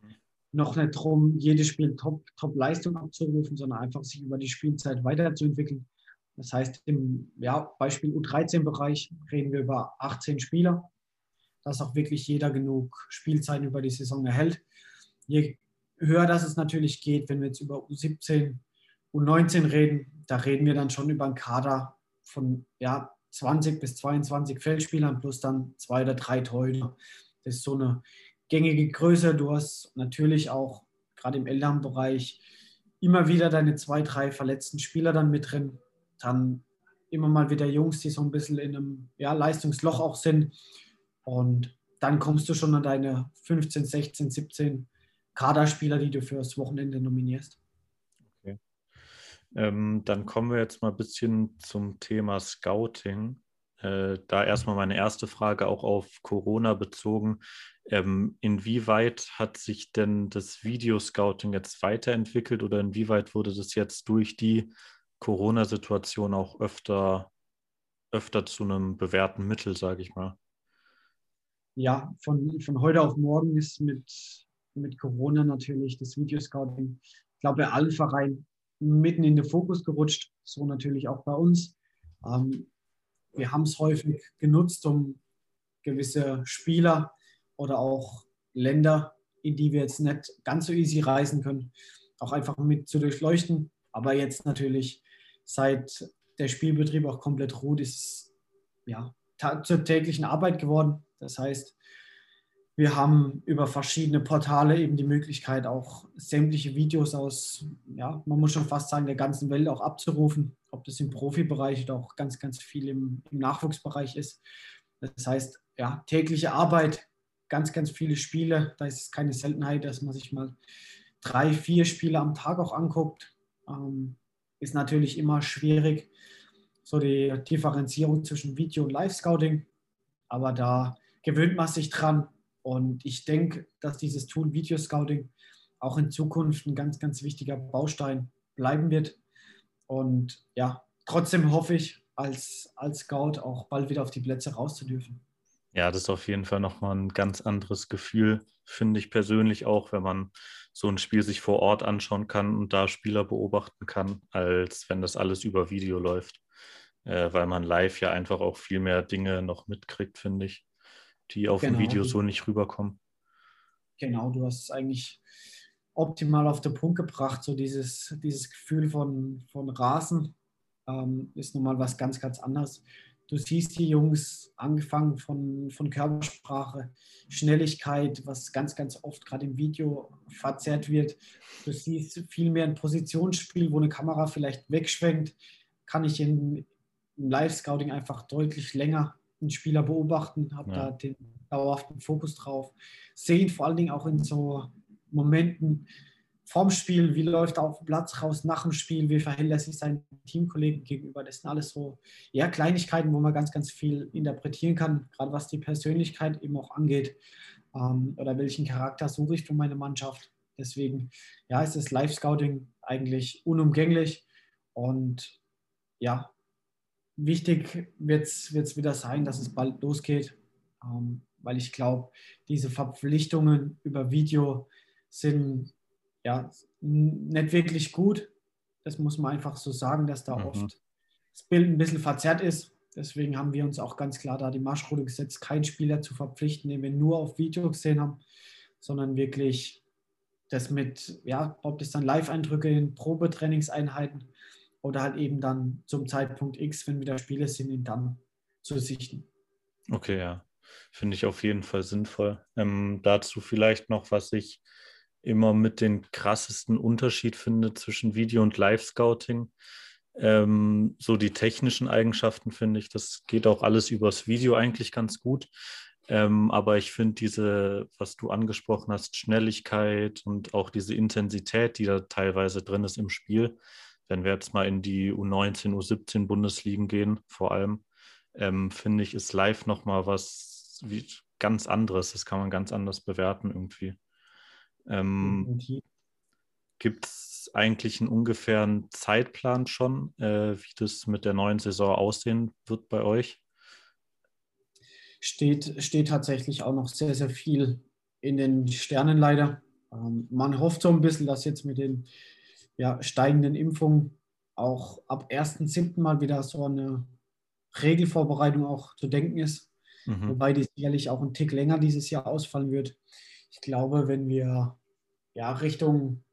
noch nicht darum, jedes Spiel Top-Leistung Top abzurufen, sondern einfach sich über die Spielzeit weiterzuentwickeln. Das heißt, im ja, Beispiel U13-Bereich reden wir über 18 Spieler, dass auch wirklich jeder genug Spielzeit über die Saison erhält. Je höher das es natürlich geht, wenn wir jetzt über U17, U19 reden, da reden wir dann schon über einen Kader von ja, 20 bis 22 Feldspielern plus dann zwei oder drei Torhüter. Das ist so eine gängige Größe. Du hast natürlich auch gerade im Elternbereich immer wieder deine zwei, drei verletzten Spieler dann mit drin dann immer mal wieder Jungs, die so ein bisschen in einem ja, Leistungsloch auch sind. Und dann kommst du schon an deine 15, 16, 17 Kaderspieler, die du fürs Wochenende nominierst. Okay. Ähm, dann kommen wir jetzt mal ein bisschen zum Thema Scouting. Äh, da erstmal meine erste Frage auch auf Corona bezogen. Ähm, inwieweit hat sich denn das Videoscouting jetzt weiterentwickelt oder inwieweit wurde das jetzt durch die Corona-Situation auch öfter, öfter zu einem bewährten Mittel, sage ich mal. Ja, von, von heute auf morgen ist mit, mit Corona natürlich das Videoscouting, ich glaube, bei allen Vereinen mitten in den Fokus gerutscht, so natürlich auch bei uns. Ähm, wir haben es häufig genutzt, um gewisse Spieler oder auch Länder, in die wir jetzt nicht ganz so easy reisen können, auch einfach mit zu durchleuchten. Aber jetzt natürlich, seit der Spielbetrieb auch komplett ruht, ist es ja, zur täglichen Arbeit geworden. Das heißt, wir haben über verschiedene Portale eben die Möglichkeit, auch sämtliche Videos aus, ja, man muss schon fast sagen, der ganzen Welt auch abzurufen, ob das im Profibereich oder auch ganz, ganz viel im, im Nachwuchsbereich ist. Das heißt, ja, tägliche Arbeit, ganz, ganz viele Spiele. Da ist es keine Seltenheit, dass man sich mal drei, vier Spiele am Tag auch anguckt. Ähm, ist natürlich immer schwierig, so die Differenzierung zwischen Video und Live-Scouting. Aber da gewöhnt man sich dran. Und ich denke, dass dieses Tool Video Scouting auch in Zukunft ein ganz, ganz wichtiger Baustein bleiben wird. Und ja, trotzdem hoffe ich, als, als Scout auch bald wieder auf die Plätze raus zu dürfen. Ja, das ist auf jeden Fall nochmal ein ganz anderes Gefühl, finde ich persönlich auch, wenn man so ein Spiel sich vor Ort anschauen kann und da Spieler beobachten kann, als wenn das alles über Video läuft äh, weil man live ja einfach auch viel mehr Dinge noch mitkriegt, finde ich, die auf genau. dem Video so nicht rüberkommen. Genau, du hast es eigentlich optimal auf den Punkt gebracht. So dieses, dieses Gefühl von, von Rasen ähm, ist nun mal was ganz, ganz anderes. Du siehst die Jungs angefangen von, von Körpersprache, Schnelligkeit, was ganz, ganz oft gerade im Video verzerrt wird. Du siehst viel mehr ein Positionsspiel, wo eine Kamera vielleicht wegschwenkt, kann ich in, im Live-Scouting einfach deutlich länger einen Spieler beobachten, habe ja. da den dauerhaften Fokus drauf. Sehen vor allen Dingen auch in so Momenten vorm Spiel, wie läuft er auf dem Platz raus nach dem Spiel, wie verhält er sich seinen Teamkollegen gegenüber. Das sind alles so ja, Kleinigkeiten, wo man ganz, ganz viel interpretieren kann, gerade was die Persönlichkeit eben auch angeht ähm, oder welchen Charakter suche ich für meine Mannschaft. Deswegen ja, ist das Live-Scouting eigentlich unumgänglich und ja, wichtig wird es wieder sein, dass es bald losgeht, ähm, weil ich glaube, diese Verpflichtungen über Video sind ja nicht wirklich gut. Das muss man einfach so sagen, dass da mhm. oft das Bild ein bisschen verzerrt ist. Deswegen haben wir uns auch ganz klar da die Marschroute gesetzt, keinen Spieler zu verpflichten, den wir nur auf Video gesehen haben, sondern wirklich das mit, ja, ob das dann Live-Eindrücke in Probetrainingseinheiten oder halt eben dann zum Zeitpunkt X, wenn wieder Spiele sind, ihn dann zu sichten. Okay, ja. Finde ich auf jeden Fall sinnvoll. Ähm, dazu vielleicht noch, was ich immer mit den krassesten Unterschied finde zwischen Video- und Live-Scouting. Ähm, so die technischen Eigenschaften finde ich, das geht auch alles übers Video eigentlich ganz gut. Ähm, aber ich finde diese, was du angesprochen hast, Schnelligkeit und auch diese Intensität, die da teilweise drin ist im Spiel, wenn wir jetzt mal in die U19, U17 Bundesligen gehen, vor allem, ähm, finde ich, ist live nochmal was wie, ganz anderes. Das kann man ganz anders bewerten irgendwie. Ähm, Gibt es eigentlich einen ungefähren Zeitplan schon, äh, wie das mit der neuen Saison aussehen wird bei euch? Steht, steht tatsächlich auch noch sehr, sehr viel in den Sternen leider. Ähm, man hofft so ein bisschen, dass jetzt mit den ja, steigenden Impfungen auch ab 1.7. mal wieder so eine Regelvorbereitung auch zu denken ist. Mhm. Wobei die sicherlich auch ein Tick länger dieses Jahr ausfallen wird. Ich glaube, wenn wir ja, Richtung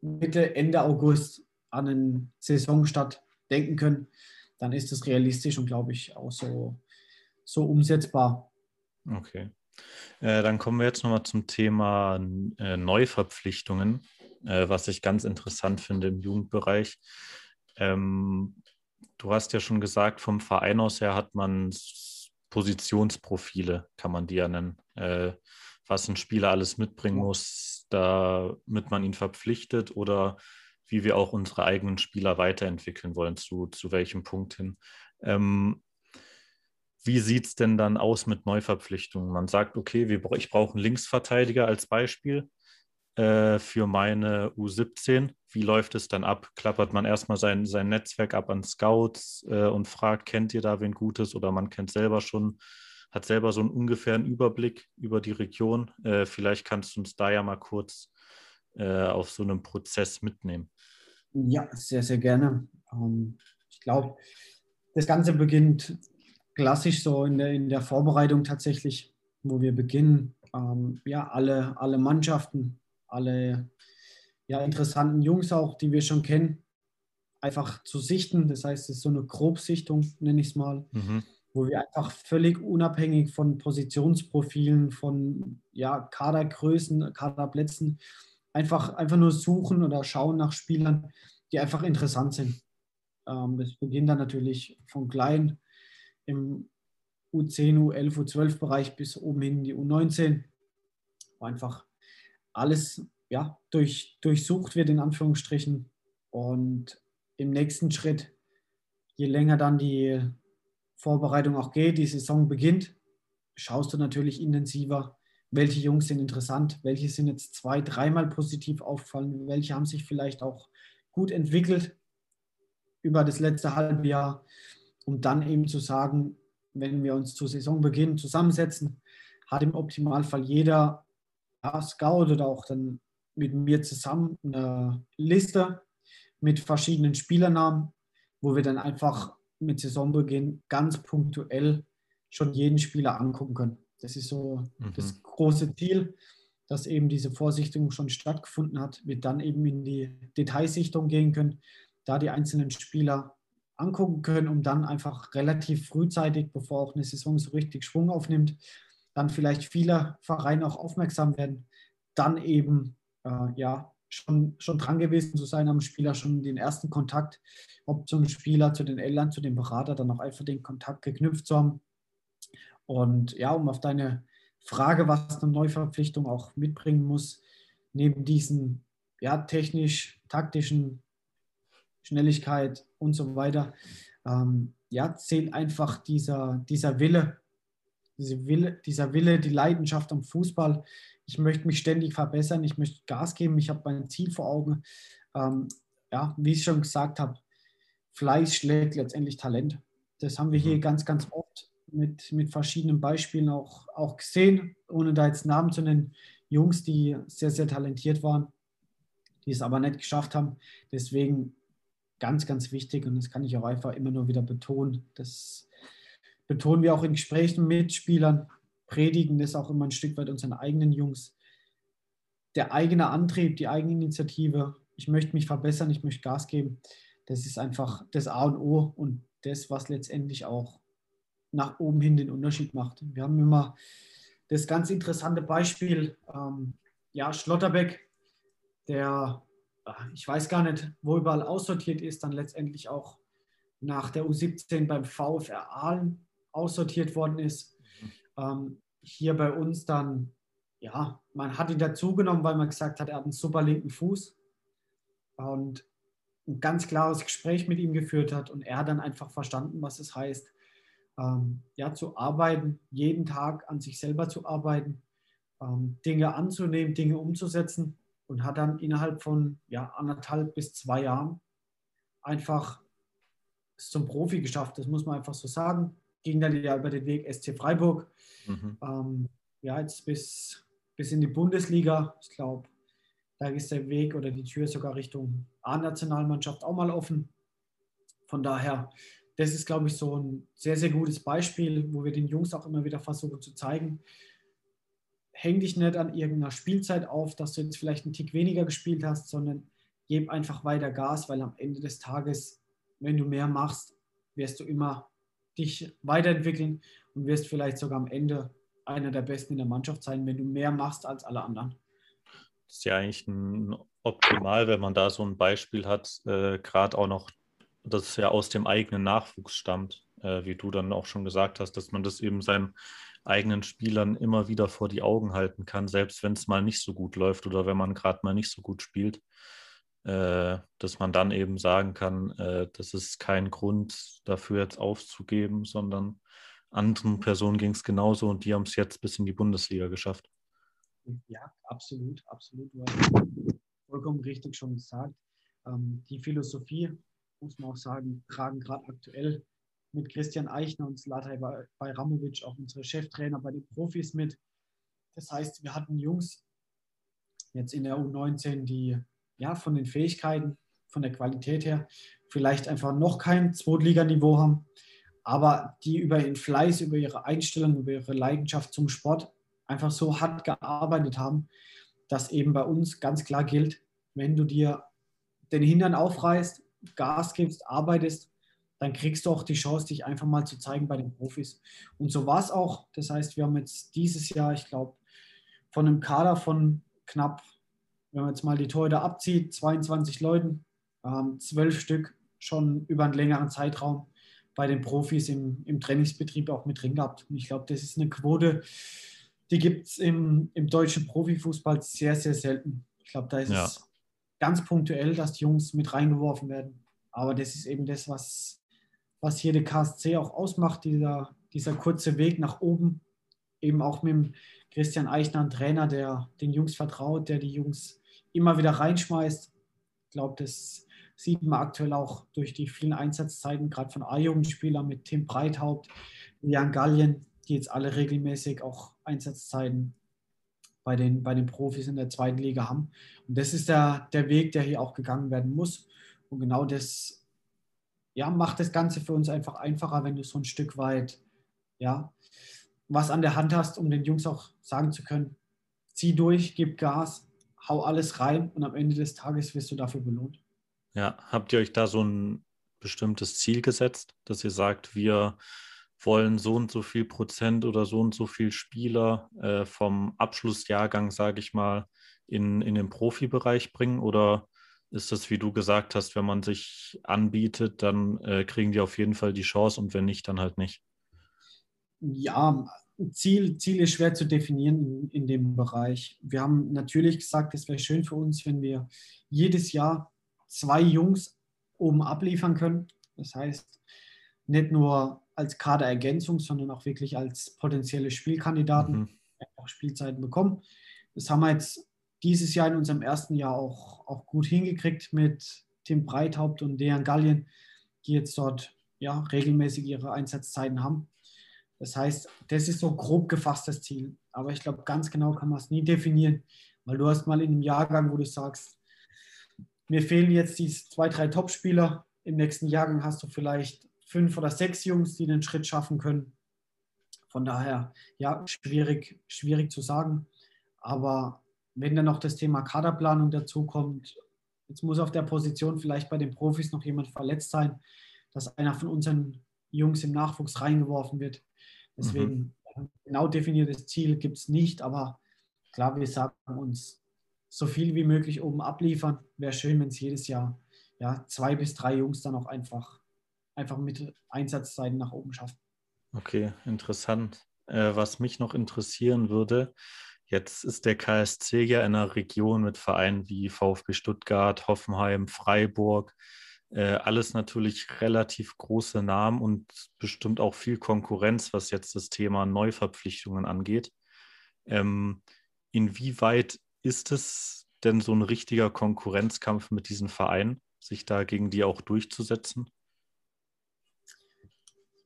Mitte, Ende August an einen Saisonstart denken können, dann ist es realistisch und glaube ich auch so, so umsetzbar. Okay. Äh, dann kommen wir jetzt nochmal zum Thema äh, Neuverpflichtungen äh, was ich ganz interessant finde im Jugendbereich. Ähm, du hast ja schon gesagt, vom Verein aus her hat man Positionsprofile, kann man die ja nennen. Äh, was ein Spieler alles mitbringen muss, damit man ihn verpflichtet oder wie wir auch unsere eigenen Spieler weiterentwickeln wollen, zu, zu welchem Punkt hin. Ähm, wie sieht es denn dann aus mit Neuverpflichtungen? Man sagt, okay, wir, ich brauche einen Linksverteidiger als Beispiel. Äh, für meine U17. Wie läuft es dann ab? Klappert man erstmal sein, sein Netzwerk ab an Scouts äh, und fragt, kennt ihr da wen Gutes oder man kennt selber schon, hat selber so einen ungefähren Überblick über die Region. Äh, vielleicht kannst du uns da ja mal kurz äh, auf so einem Prozess mitnehmen. Ja, sehr, sehr gerne. Ähm, ich glaube, das Ganze beginnt klassisch so in der, in der Vorbereitung tatsächlich, wo wir beginnen, ähm, ja, alle, alle Mannschaften alle ja, interessanten Jungs auch, die wir schon kennen, einfach zu sichten. Das heißt, es ist so eine Grobsichtung, nenne ich es mal, mhm. Wo wir einfach völlig unabhängig von Positionsprofilen, von ja, Kadergrößen, Kaderplätzen, einfach, einfach nur suchen oder schauen nach Spielern, die einfach interessant sind. Ähm, das beginnt dann natürlich von klein im U10, U11, U12-Bereich bis oben hin in die U19, wo einfach alles ja, durch, durchsucht wird, in Anführungsstrichen. Und im nächsten Schritt, je länger dann die Vorbereitung auch geht, die Saison beginnt, schaust du natürlich intensiver, welche Jungs sind interessant, welche sind jetzt zwei, dreimal positiv aufgefallen, welche haben sich vielleicht auch gut entwickelt über das letzte halbe Jahr, um dann eben zu sagen, wenn wir uns zu Saisonbeginn zusammensetzen, hat im Optimalfall jeder ja, Scout oder auch dann mit mir zusammen eine Liste mit verschiedenen Spielernamen, wo wir dann einfach mit Saisonbeginn ganz punktuell schon jeden Spieler angucken können. Das ist so mhm. das große Ziel, dass eben diese Vorsichtung schon stattgefunden hat, wir dann eben in die Detailsichtung gehen können, da die einzelnen Spieler angucken können, um dann einfach relativ frühzeitig, bevor auch eine Saison so richtig Schwung aufnimmt, dann vielleicht viele Vereine auch aufmerksam werden, dann eben äh, ja schon, schon dran gewesen zu sein am Spieler, schon den ersten Kontakt, ob zum Spieler, zu den Eltern, zu dem Berater, dann auch einfach den Kontakt geknüpft zu haben. Und ja, um auf deine Frage, was eine Neuverpflichtung auch mitbringen muss, neben diesen ja, technisch-taktischen Schnelligkeit und so weiter, ähm, ja, zählt einfach dieser, dieser Wille, diese Wille, dieser Wille, die Leidenschaft am Fußball. Ich möchte mich ständig verbessern, ich möchte Gas geben, ich habe mein Ziel vor Augen. Ähm, ja, wie ich schon gesagt habe, Fleiß schlägt letztendlich Talent. Das haben wir hier mhm. ganz, ganz oft mit, mit verschiedenen Beispielen auch, auch gesehen, ohne da jetzt Namen zu nennen. Jungs, die sehr, sehr talentiert waren, die es aber nicht geschafft haben. Deswegen ganz, ganz wichtig und das kann ich auch einfach immer nur wieder betonen. Das betonen wir auch in Gesprächen mit Spielern, predigen das auch immer ein Stück weit unseren eigenen Jungs. Der eigene Antrieb, die eigene Initiative, ich möchte mich verbessern, ich möchte Gas geben, das ist einfach das A und O und das, was letztendlich auch nach oben hin den Unterschied macht. Wir haben immer das ganz interessante Beispiel, ähm, ja, Schlotterbeck, der ich weiß gar nicht, wo überall aussortiert ist, dann letztendlich auch nach der U17 beim VfR Aalen aussortiert worden ist. Ähm, hier bei uns dann, ja, man hat ihn dazugenommen, weil man gesagt hat, er hat einen super linken Fuß und ein ganz klares Gespräch mit ihm geführt hat und er hat dann einfach verstanden, was es heißt, ähm, ja, zu arbeiten, jeden Tag an sich selber zu arbeiten, ähm, Dinge anzunehmen, Dinge umzusetzen und hat dann innerhalb von ja, anderthalb bis zwei Jahren einfach zum Profi geschafft. Das muss man einfach so sagen. Ging dann ja über den Weg SC Freiburg. Mhm. Ähm, ja, jetzt bis, bis in die Bundesliga. Ich glaube, da ist der Weg oder die Tür sogar Richtung A-Nationalmannschaft auch mal offen. Von daher, das ist, glaube ich, so ein sehr, sehr gutes Beispiel, wo wir den Jungs auch immer wieder versuchen zu zeigen, häng dich nicht an irgendeiner Spielzeit auf, dass du jetzt vielleicht einen Tick weniger gespielt hast, sondern gib einfach weiter Gas, weil am Ende des Tages, wenn du mehr machst, wirst du immer dich weiterentwickeln und wirst vielleicht sogar am Ende einer der Besten in der Mannschaft sein, wenn du mehr machst als alle anderen. Das ist ja eigentlich ein optimal, wenn man da so ein Beispiel hat, äh, gerade auch noch, dass es ja aus dem eigenen Nachwuchs stammt, äh, wie du dann auch schon gesagt hast, dass man das eben seinem eigenen Spielern immer wieder vor die Augen halten kann, selbst wenn es mal nicht so gut läuft oder wenn man gerade mal nicht so gut spielt, dass man dann eben sagen kann, äh, das ist kein Grund dafür jetzt aufzugeben, sondern anderen Personen ging es genauso und die haben es jetzt bis in die Bundesliga geschafft. Ja, absolut, absolut. Du hast vollkommen richtig schon gesagt. Ähm, die Philosophie, muss man auch sagen, tragen gerade aktuell mit Christian Eichner und Zlataj Bajramovic, auch unsere Cheftrainer bei den Profis mit. Das heißt, wir hatten Jungs jetzt in der U19, die ja von den Fähigkeiten, von der Qualität her vielleicht einfach noch kein Zweitliganiveau haben, aber die über ihren Fleiß, über ihre Einstellung, über ihre Leidenschaft zum Sport einfach so hart gearbeitet haben, dass eben bei uns ganz klar gilt, wenn du dir den Hintern aufreißt, Gas gibst, arbeitest, dann kriegst du auch die Chance, dich einfach mal zu zeigen bei den Profis. Und so war es auch. Das heißt, wir haben jetzt dieses Jahr, ich glaube, von einem Kader von knapp, wenn man jetzt mal die Torhüter abzieht, 22 Leuten, ähm, zwölf Stück schon über einen längeren Zeitraum bei den Profis im, im Trainingsbetrieb auch mit drin gehabt. Und ich glaube, das ist eine Quote, die gibt es im, im deutschen Profifußball sehr, sehr selten. Ich glaube, da ist ja. es ganz punktuell, dass die Jungs mit reingeworfen werden. Aber das ist eben das, was, was hier der KSC auch ausmacht, dieser, dieser kurze Weg nach oben. Eben auch mit Christian Eichner, Trainer, der den Jungs vertraut, der die Jungs immer wieder reinschmeißt. Ich glaube, das sieht man aktuell auch durch die vielen Einsatzzeiten, gerade von A-Jugendspielern mit Tim Breithaupt, Jan Gallien, die jetzt alle regelmäßig auch Einsatzzeiten bei den, bei den Profis in der zweiten Liga haben. Und das ist der, der Weg, der hier auch gegangen werden muss. Und genau das ja, macht das Ganze für uns einfach einfacher, wenn du so ein Stück weit ja, was an der Hand hast, um den Jungs auch sagen zu können, zieh durch, gib Gas, hau alles rein und am Ende des Tages wirst du dafür belohnt. Ja, habt ihr euch da so ein bestimmtes Ziel gesetzt, dass ihr sagt, wir wollen so und so viel Prozent oder so und so viel Spieler äh, vom Abschlussjahrgang, sage ich mal, in, in den Profibereich bringen? Oder ist das, wie du gesagt hast, wenn man sich anbietet, dann äh, kriegen die auf jeden Fall die Chance und wenn nicht, dann halt nicht? Ja, Ziel, Ziel ist schwer zu definieren in, in dem Bereich. Wir haben natürlich gesagt, es wäre schön für uns, wenn wir jedes Jahr zwei Jungs oben abliefern können. Das heißt, nicht nur als Kaderergänzung, sondern auch wirklich als potenzielle Spielkandidaten mhm. auch Spielzeiten bekommen. Das haben wir jetzt dieses Jahr in unserem ersten Jahr auch, auch gut hingekriegt mit Tim Breithaupt und Dejan Gallien, die jetzt dort ja, regelmäßig ihre Einsatzzeiten haben. Das heißt, das ist so grob gefasst das Ziel. Aber ich glaube, ganz genau kann man es nie definieren, weil du hast mal in einem Jahrgang, wo du sagst, mir fehlen jetzt die zwei, drei Topspieler. Im nächsten Jahrgang hast du vielleicht fünf oder sechs Jungs, die den Schritt schaffen können. Von daher, ja, schwierig, schwierig zu sagen. Aber wenn dann noch das Thema Kaderplanung dazu kommt, jetzt muss auf der Position vielleicht bei den Profis noch jemand verletzt sein, dass einer von unseren Jungs im Nachwuchs reingeworfen wird. Deswegen mhm. genau definiertes Ziel gibt es nicht, aber klar, wir sagen uns, so viel wie möglich oben abliefern. Wäre schön, wenn es jedes Jahr ja, zwei bis drei Jungs dann auch einfach, einfach mit Einsatzzeiten nach oben schaffen. Okay, interessant. Äh, was mich noch interessieren würde, jetzt ist der KSC ja in einer Region mit Vereinen wie VfB Stuttgart, Hoffenheim, Freiburg. Äh, alles natürlich relativ große Namen und bestimmt auch viel Konkurrenz, was jetzt das Thema Neuverpflichtungen angeht. Ähm, inwieweit ist es denn so ein richtiger Konkurrenzkampf mit diesen Vereinen, sich da gegen die auch durchzusetzen?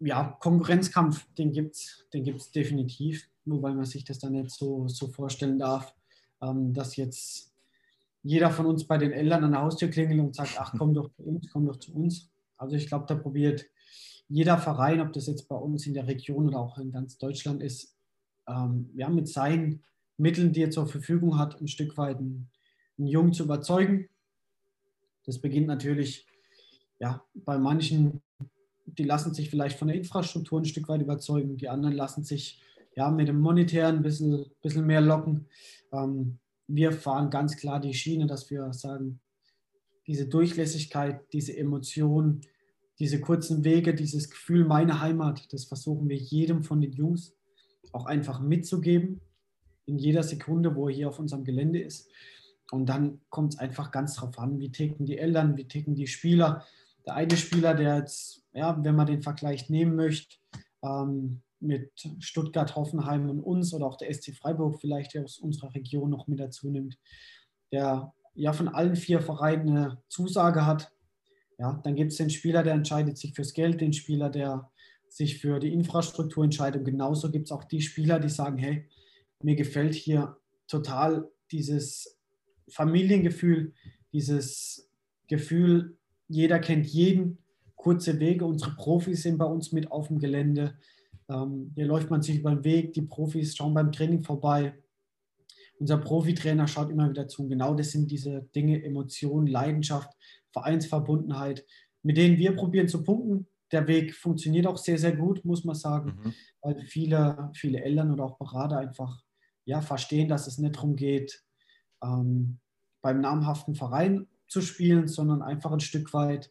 Ja, Konkurrenzkampf, den gibt es den gibt's definitiv, wobei man sich das dann nicht so, so vorstellen darf, ähm, dass jetzt jeder von uns bei den Eltern an der Haustür klingelt und sagt, ach komm doch zu uns, komm doch zu uns. Also ich glaube, da probiert jeder Verein, ob das jetzt bei uns in der Region oder auch in ganz Deutschland ist, ähm, ja, mit seinen Mitteln, die er zur Verfügung hat, ein Stück weit einen, einen Jungen zu überzeugen. Das beginnt natürlich ja, bei manchen, die lassen sich vielleicht von der Infrastruktur ein Stück weit überzeugen, die anderen lassen sich ja, mit dem Monetären ein bisschen, bisschen mehr locken. Ähm, wir fahren ganz klar die Schiene, dass wir sagen, diese Durchlässigkeit, diese Emotion, diese kurzen Wege, dieses Gefühl, meine Heimat, das versuchen wir jedem von den Jungs auch einfach mitzugeben in jeder Sekunde, wo er hier auf unserem Gelände ist. Und dann kommt es einfach ganz drauf an, wie ticken die Eltern, wie ticken die Spieler. Der eine Spieler, der jetzt, ja, wenn man den Vergleich nehmen möchte, ähm, mit Stuttgart, Hoffenheim und uns oder auch der SC Freiburg vielleicht, der aus unserer Region noch mit dazu nimmt, der ja von allen vier Vereinen eine Zusage hat. Ja, dann gibt es den Spieler, der entscheidet sich fürs Geld, den Spieler, der sich für die Infrastruktur entscheidet. Und genauso gibt es auch die Spieler, die sagen, hey, mir gefällt hier total dieses Familiengefühl, dieses Gefühl, jeder kennt jeden, kurze Wege, unsere Profis sind bei uns mit auf dem Gelände. Ähm, hier läuft man sich über den Weg, die Profis schauen beim Training vorbei. unser Profitrainer schaut immer wieder zu. Und genau das sind diese Dinge, Emotionen, Leidenschaft, Vereinsverbundenheit, mit denen wir probieren zu punkten. Der Weg funktioniert auch sehr, sehr gut, muss man sagen, mhm. weil viele, viele Eltern oder auch Berater einfach ja, verstehen, dass es nicht darum geht, ähm, beim namhaften Verein zu spielen, sondern einfach ein Stück weit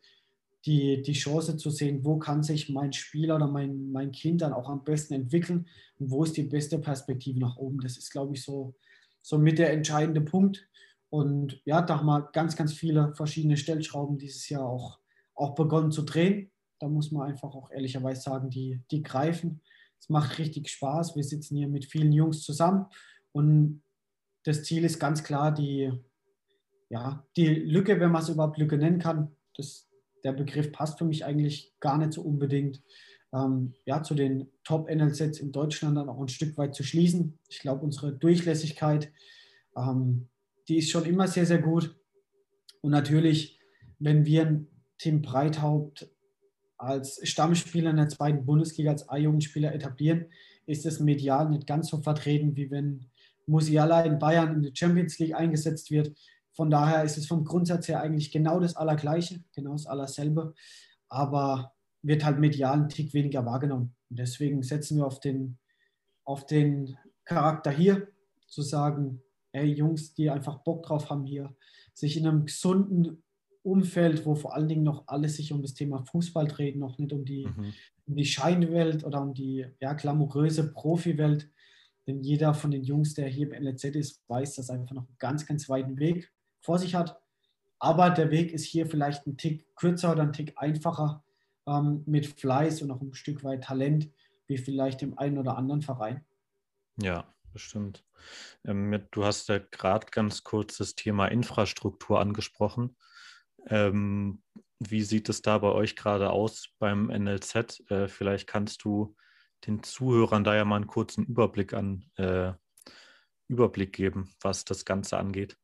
die, die Chance zu sehen, wo kann sich mein Spieler oder mein, mein Kind dann auch am besten entwickeln und wo ist die beste Perspektive nach oben. Das ist, glaube ich, so, so mit der entscheidende Punkt. Und ja, da haben wir ganz, ganz viele verschiedene Stellschrauben dieses Jahr auch, auch begonnen zu drehen. Da muss man einfach auch ehrlicherweise sagen, die, die greifen. Es macht richtig Spaß. Wir sitzen hier mit vielen Jungs zusammen und das Ziel ist ganz klar, die, ja, die Lücke, wenn man es überhaupt Lücke nennen kann, das, der Begriff passt für mich eigentlich gar nicht so unbedingt, ähm, ja, zu den Top-NLZs in Deutschland dann auch ein Stück weit zu schließen. Ich glaube, unsere Durchlässigkeit, ähm, die ist schon immer sehr, sehr gut. Und natürlich, wenn wir Tim Breithaupt als Stammspieler in der zweiten Bundesliga, als A-Jugendspieler etablieren, ist es medial nicht ganz so vertreten, wie wenn Musiala in Bayern in der Champions League eingesetzt wird. Von daher ist es vom Grundsatz her eigentlich genau das Allergleiche, genau das Allerselbe, aber wird halt medial ein Tick weniger wahrgenommen. Und deswegen setzen wir auf den, auf den Charakter hier, zu sagen, ey Jungs, die einfach Bock drauf haben hier, sich in einem gesunden Umfeld, wo vor allen Dingen noch alles sich um das Thema Fußball dreht, noch nicht um die, mhm. um die Scheinwelt oder um die ja, glamouröse Profiwelt. Denn jeder von den Jungs, der hier im NLZ ist, weiß, dass einfach noch einen ganz, ganz weiten Weg vor sich hat. Aber der Weg ist hier vielleicht ein Tick kürzer oder ein Tick einfacher ähm, mit Fleiß und noch ein Stück weit Talent, wie vielleicht im einen oder anderen Verein. Ja, bestimmt. Ähm, du hast ja gerade ganz kurz das Thema Infrastruktur angesprochen. Ähm, wie sieht es da bei euch gerade aus beim NLZ? Äh, vielleicht kannst du den Zuhörern da ja mal einen kurzen Überblick an äh, Überblick geben, was das Ganze angeht.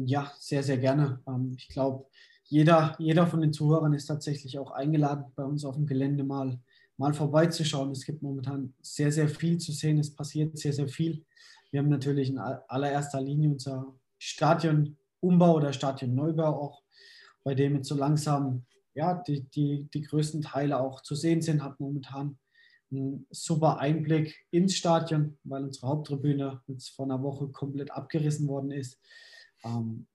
Ja, sehr, sehr gerne. Ähm, ich glaube, jeder, jeder von den Zuhörern ist tatsächlich auch eingeladen, bei uns auf dem Gelände mal, mal vorbeizuschauen. Es gibt momentan sehr, sehr viel zu sehen. Es passiert sehr, sehr viel. Wir haben natürlich in allererster Linie unser Stadionumbau oder Stadionneubau auch, bei dem jetzt so langsam ja, die, die, die größten Teile auch zu sehen sind, hat momentan einen super Einblick ins Stadion, weil unsere Haupttribüne jetzt vor einer Woche komplett abgerissen worden ist. Ähm,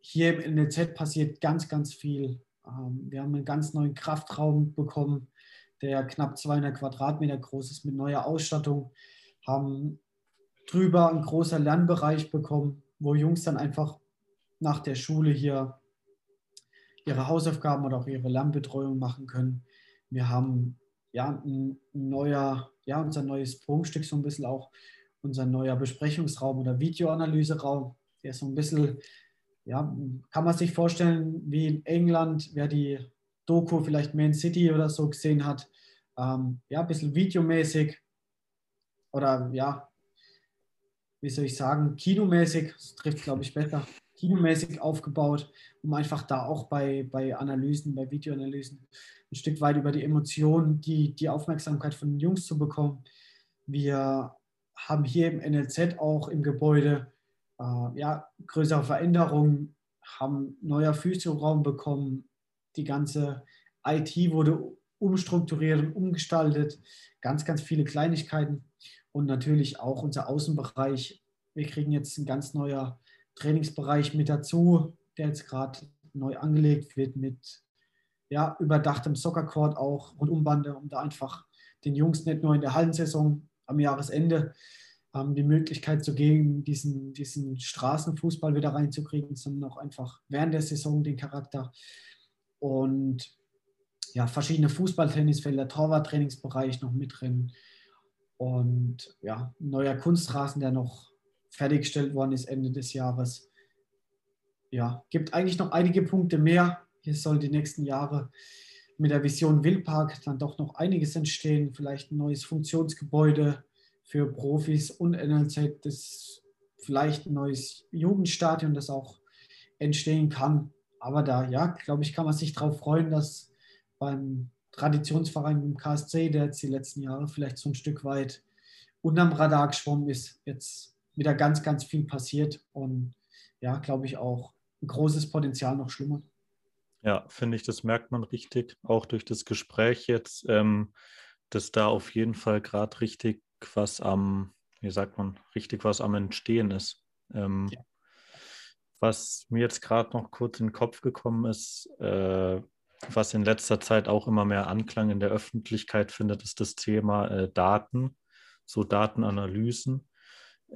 hier im NLZ passiert ganz, ganz viel. Ähm, wir haben einen ganz neuen Kraftraum bekommen, der knapp 200 Quadratmeter groß ist mit neuer Ausstattung. Haben drüber einen großen Lernbereich bekommen, wo Jungs dann einfach nach der Schule hier ihre Hausaufgaben oder auch ihre Lernbetreuung machen können. Wir haben ja ein neuer, ja, unser neues Prunkstück so ein bisschen auch unser neuer Besprechungsraum oder Videoanalyseraum, der ist so ein bisschen, ja, kann man sich vorstellen, wie in England, wer die Doku vielleicht Man City oder so gesehen hat, ähm, ja, ein bisschen videomäßig oder ja, wie soll ich sagen, kinomäßig, das trifft glaube ich besser, kinomäßig aufgebaut, um einfach da auch bei, bei Analysen, bei Videoanalysen ein Stück weit über die Emotionen, die, die Aufmerksamkeit von den Jungs zu bekommen. Wir haben hier im NLZ auch im Gebäude äh, ja, größere Veränderungen, haben neuer Physioraum bekommen, die ganze IT wurde umstrukturiert und umgestaltet, ganz, ganz viele Kleinigkeiten. Und natürlich auch unser Außenbereich. Wir kriegen jetzt ein ganz neuer Trainingsbereich mit dazu, der jetzt gerade neu angelegt wird mit ja, überdachtem Soccercourt auch und Umbande, um da einfach den Jungs nicht nur in der Hallensaison am Jahresende die Möglichkeit zu geben, diesen, diesen Straßenfußball wieder reinzukriegen, sondern auch einfach während der Saison den Charakter. Und ja, verschiedene Fußballtennisfelder, Torwarttrainingsbereich noch mit drin. Und ja, neuer Kunstrasen, der noch fertiggestellt worden ist Ende des Jahres. Ja, gibt eigentlich noch einige Punkte mehr. Hier soll die nächsten Jahre mit der Vision Wildpark dann doch noch einiges entstehen. Vielleicht ein neues Funktionsgebäude für Profis und NLZ, das vielleicht ein neues Jugendstadion, das auch entstehen kann. Aber da, ja, glaube ich, kann man sich darauf freuen, dass beim Traditionsverein im KSC, der jetzt die letzten Jahre vielleicht so ein Stück weit unterm Radar geschwommen ist, jetzt wieder ganz, ganz viel passiert und ja, glaube ich auch ein großes Potenzial noch schlummert. Ja, finde ich, das merkt man richtig, auch durch das Gespräch jetzt, ähm, dass da auf jeden Fall gerade richtig was am, wie sagt man, richtig was am Entstehen ist. Ähm, ja. Was mir jetzt gerade noch kurz in den Kopf gekommen ist, äh, was in letzter Zeit auch immer mehr Anklang in der Öffentlichkeit findet, ist das Thema äh, Daten, so Datenanalysen.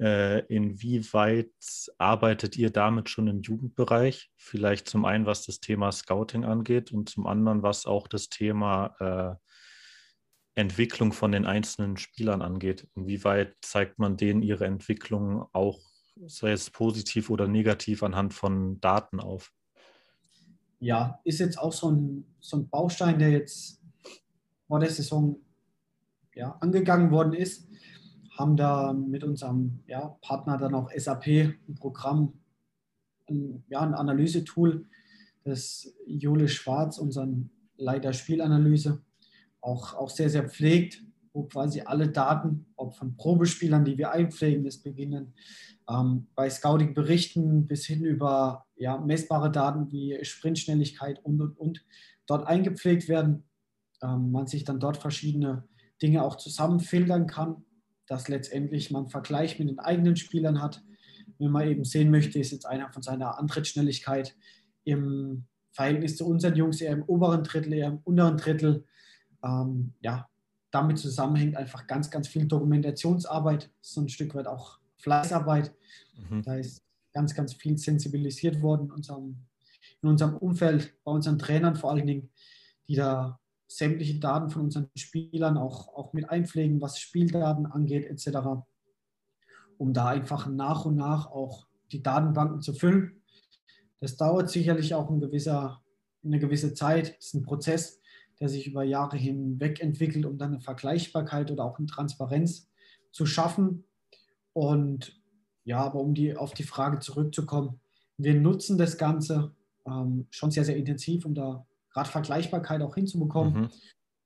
Äh, inwieweit arbeitet ihr damit schon im Jugendbereich? Vielleicht zum einen, was das Thema Scouting angeht und zum anderen, was auch das Thema äh, Entwicklung von den einzelnen Spielern angeht. Inwieweit zeigt man denen ihre Entwicklung auch, sei es positiv oder negativ, anhand von Daten auf? Ja, ist jetzt auch so ein, so ein Baustein, der jetzt vor der Saison ja, angegangen worden ist haben da mit unserem ja, Partner dann auch SAP ein Programm, ein, ja, ein Analysetool, das Jule Schwarz, unseren Leiter Spielanalyse, auch, auch sehr, sehr pflegt, wo quasi alle Daten, ob von Probespielern, die wir einpflegen, das beginnen, ähm, bei Scouting-Berichten bis hin über ja, messbare Daten wie Sprintschnelligkeit und, und, und dort eingepflegt werden. Ähm, man sich dann dort verschiedene Dinge auch zusammenfiltern kann dass letztendlich man Vergleich mit den eigenen Spielern hat. Wenn man eben sehen möchte, ist jetzt einer von seiner Antrittsschnelligkeit im Verhältnis zu unseren Jungs eher im oberen Drittel, eher im unteren Drittel. Ähm, ja, damit zusammenhängt einfach ganz, ganz viel Dokumentationsarbeit, so ein Stück weit auch Fleißarbeit. Mhm. Da ist ganz, ganz viel sensibilisiert worden in unserem, in unserem Umfeld, bei unseren Trainern vor allen Dingen, die da sämtliche Daten von unseren Spielern auch, auch mit einpflegen, was Spieldaten angeht etc., um da einfach nach und nach auch die Datenbanken zu füllen. Das dauert sicherlich auch ein gewisser, eine gewisse Zeit. Ist ein Prozess, der sich über Jahre hinweg entwickelt, um dann eine Vergleichbarkeit oder auch eine Transparenz zu schaffen. Und ja, aber um die, auf die Frage zurückzukommen, wir nutzen das Ganze ähm, schon sehr, sehr intensiv, um da gerade Vergleichbarkeit auch hinzubekommen. Mhm.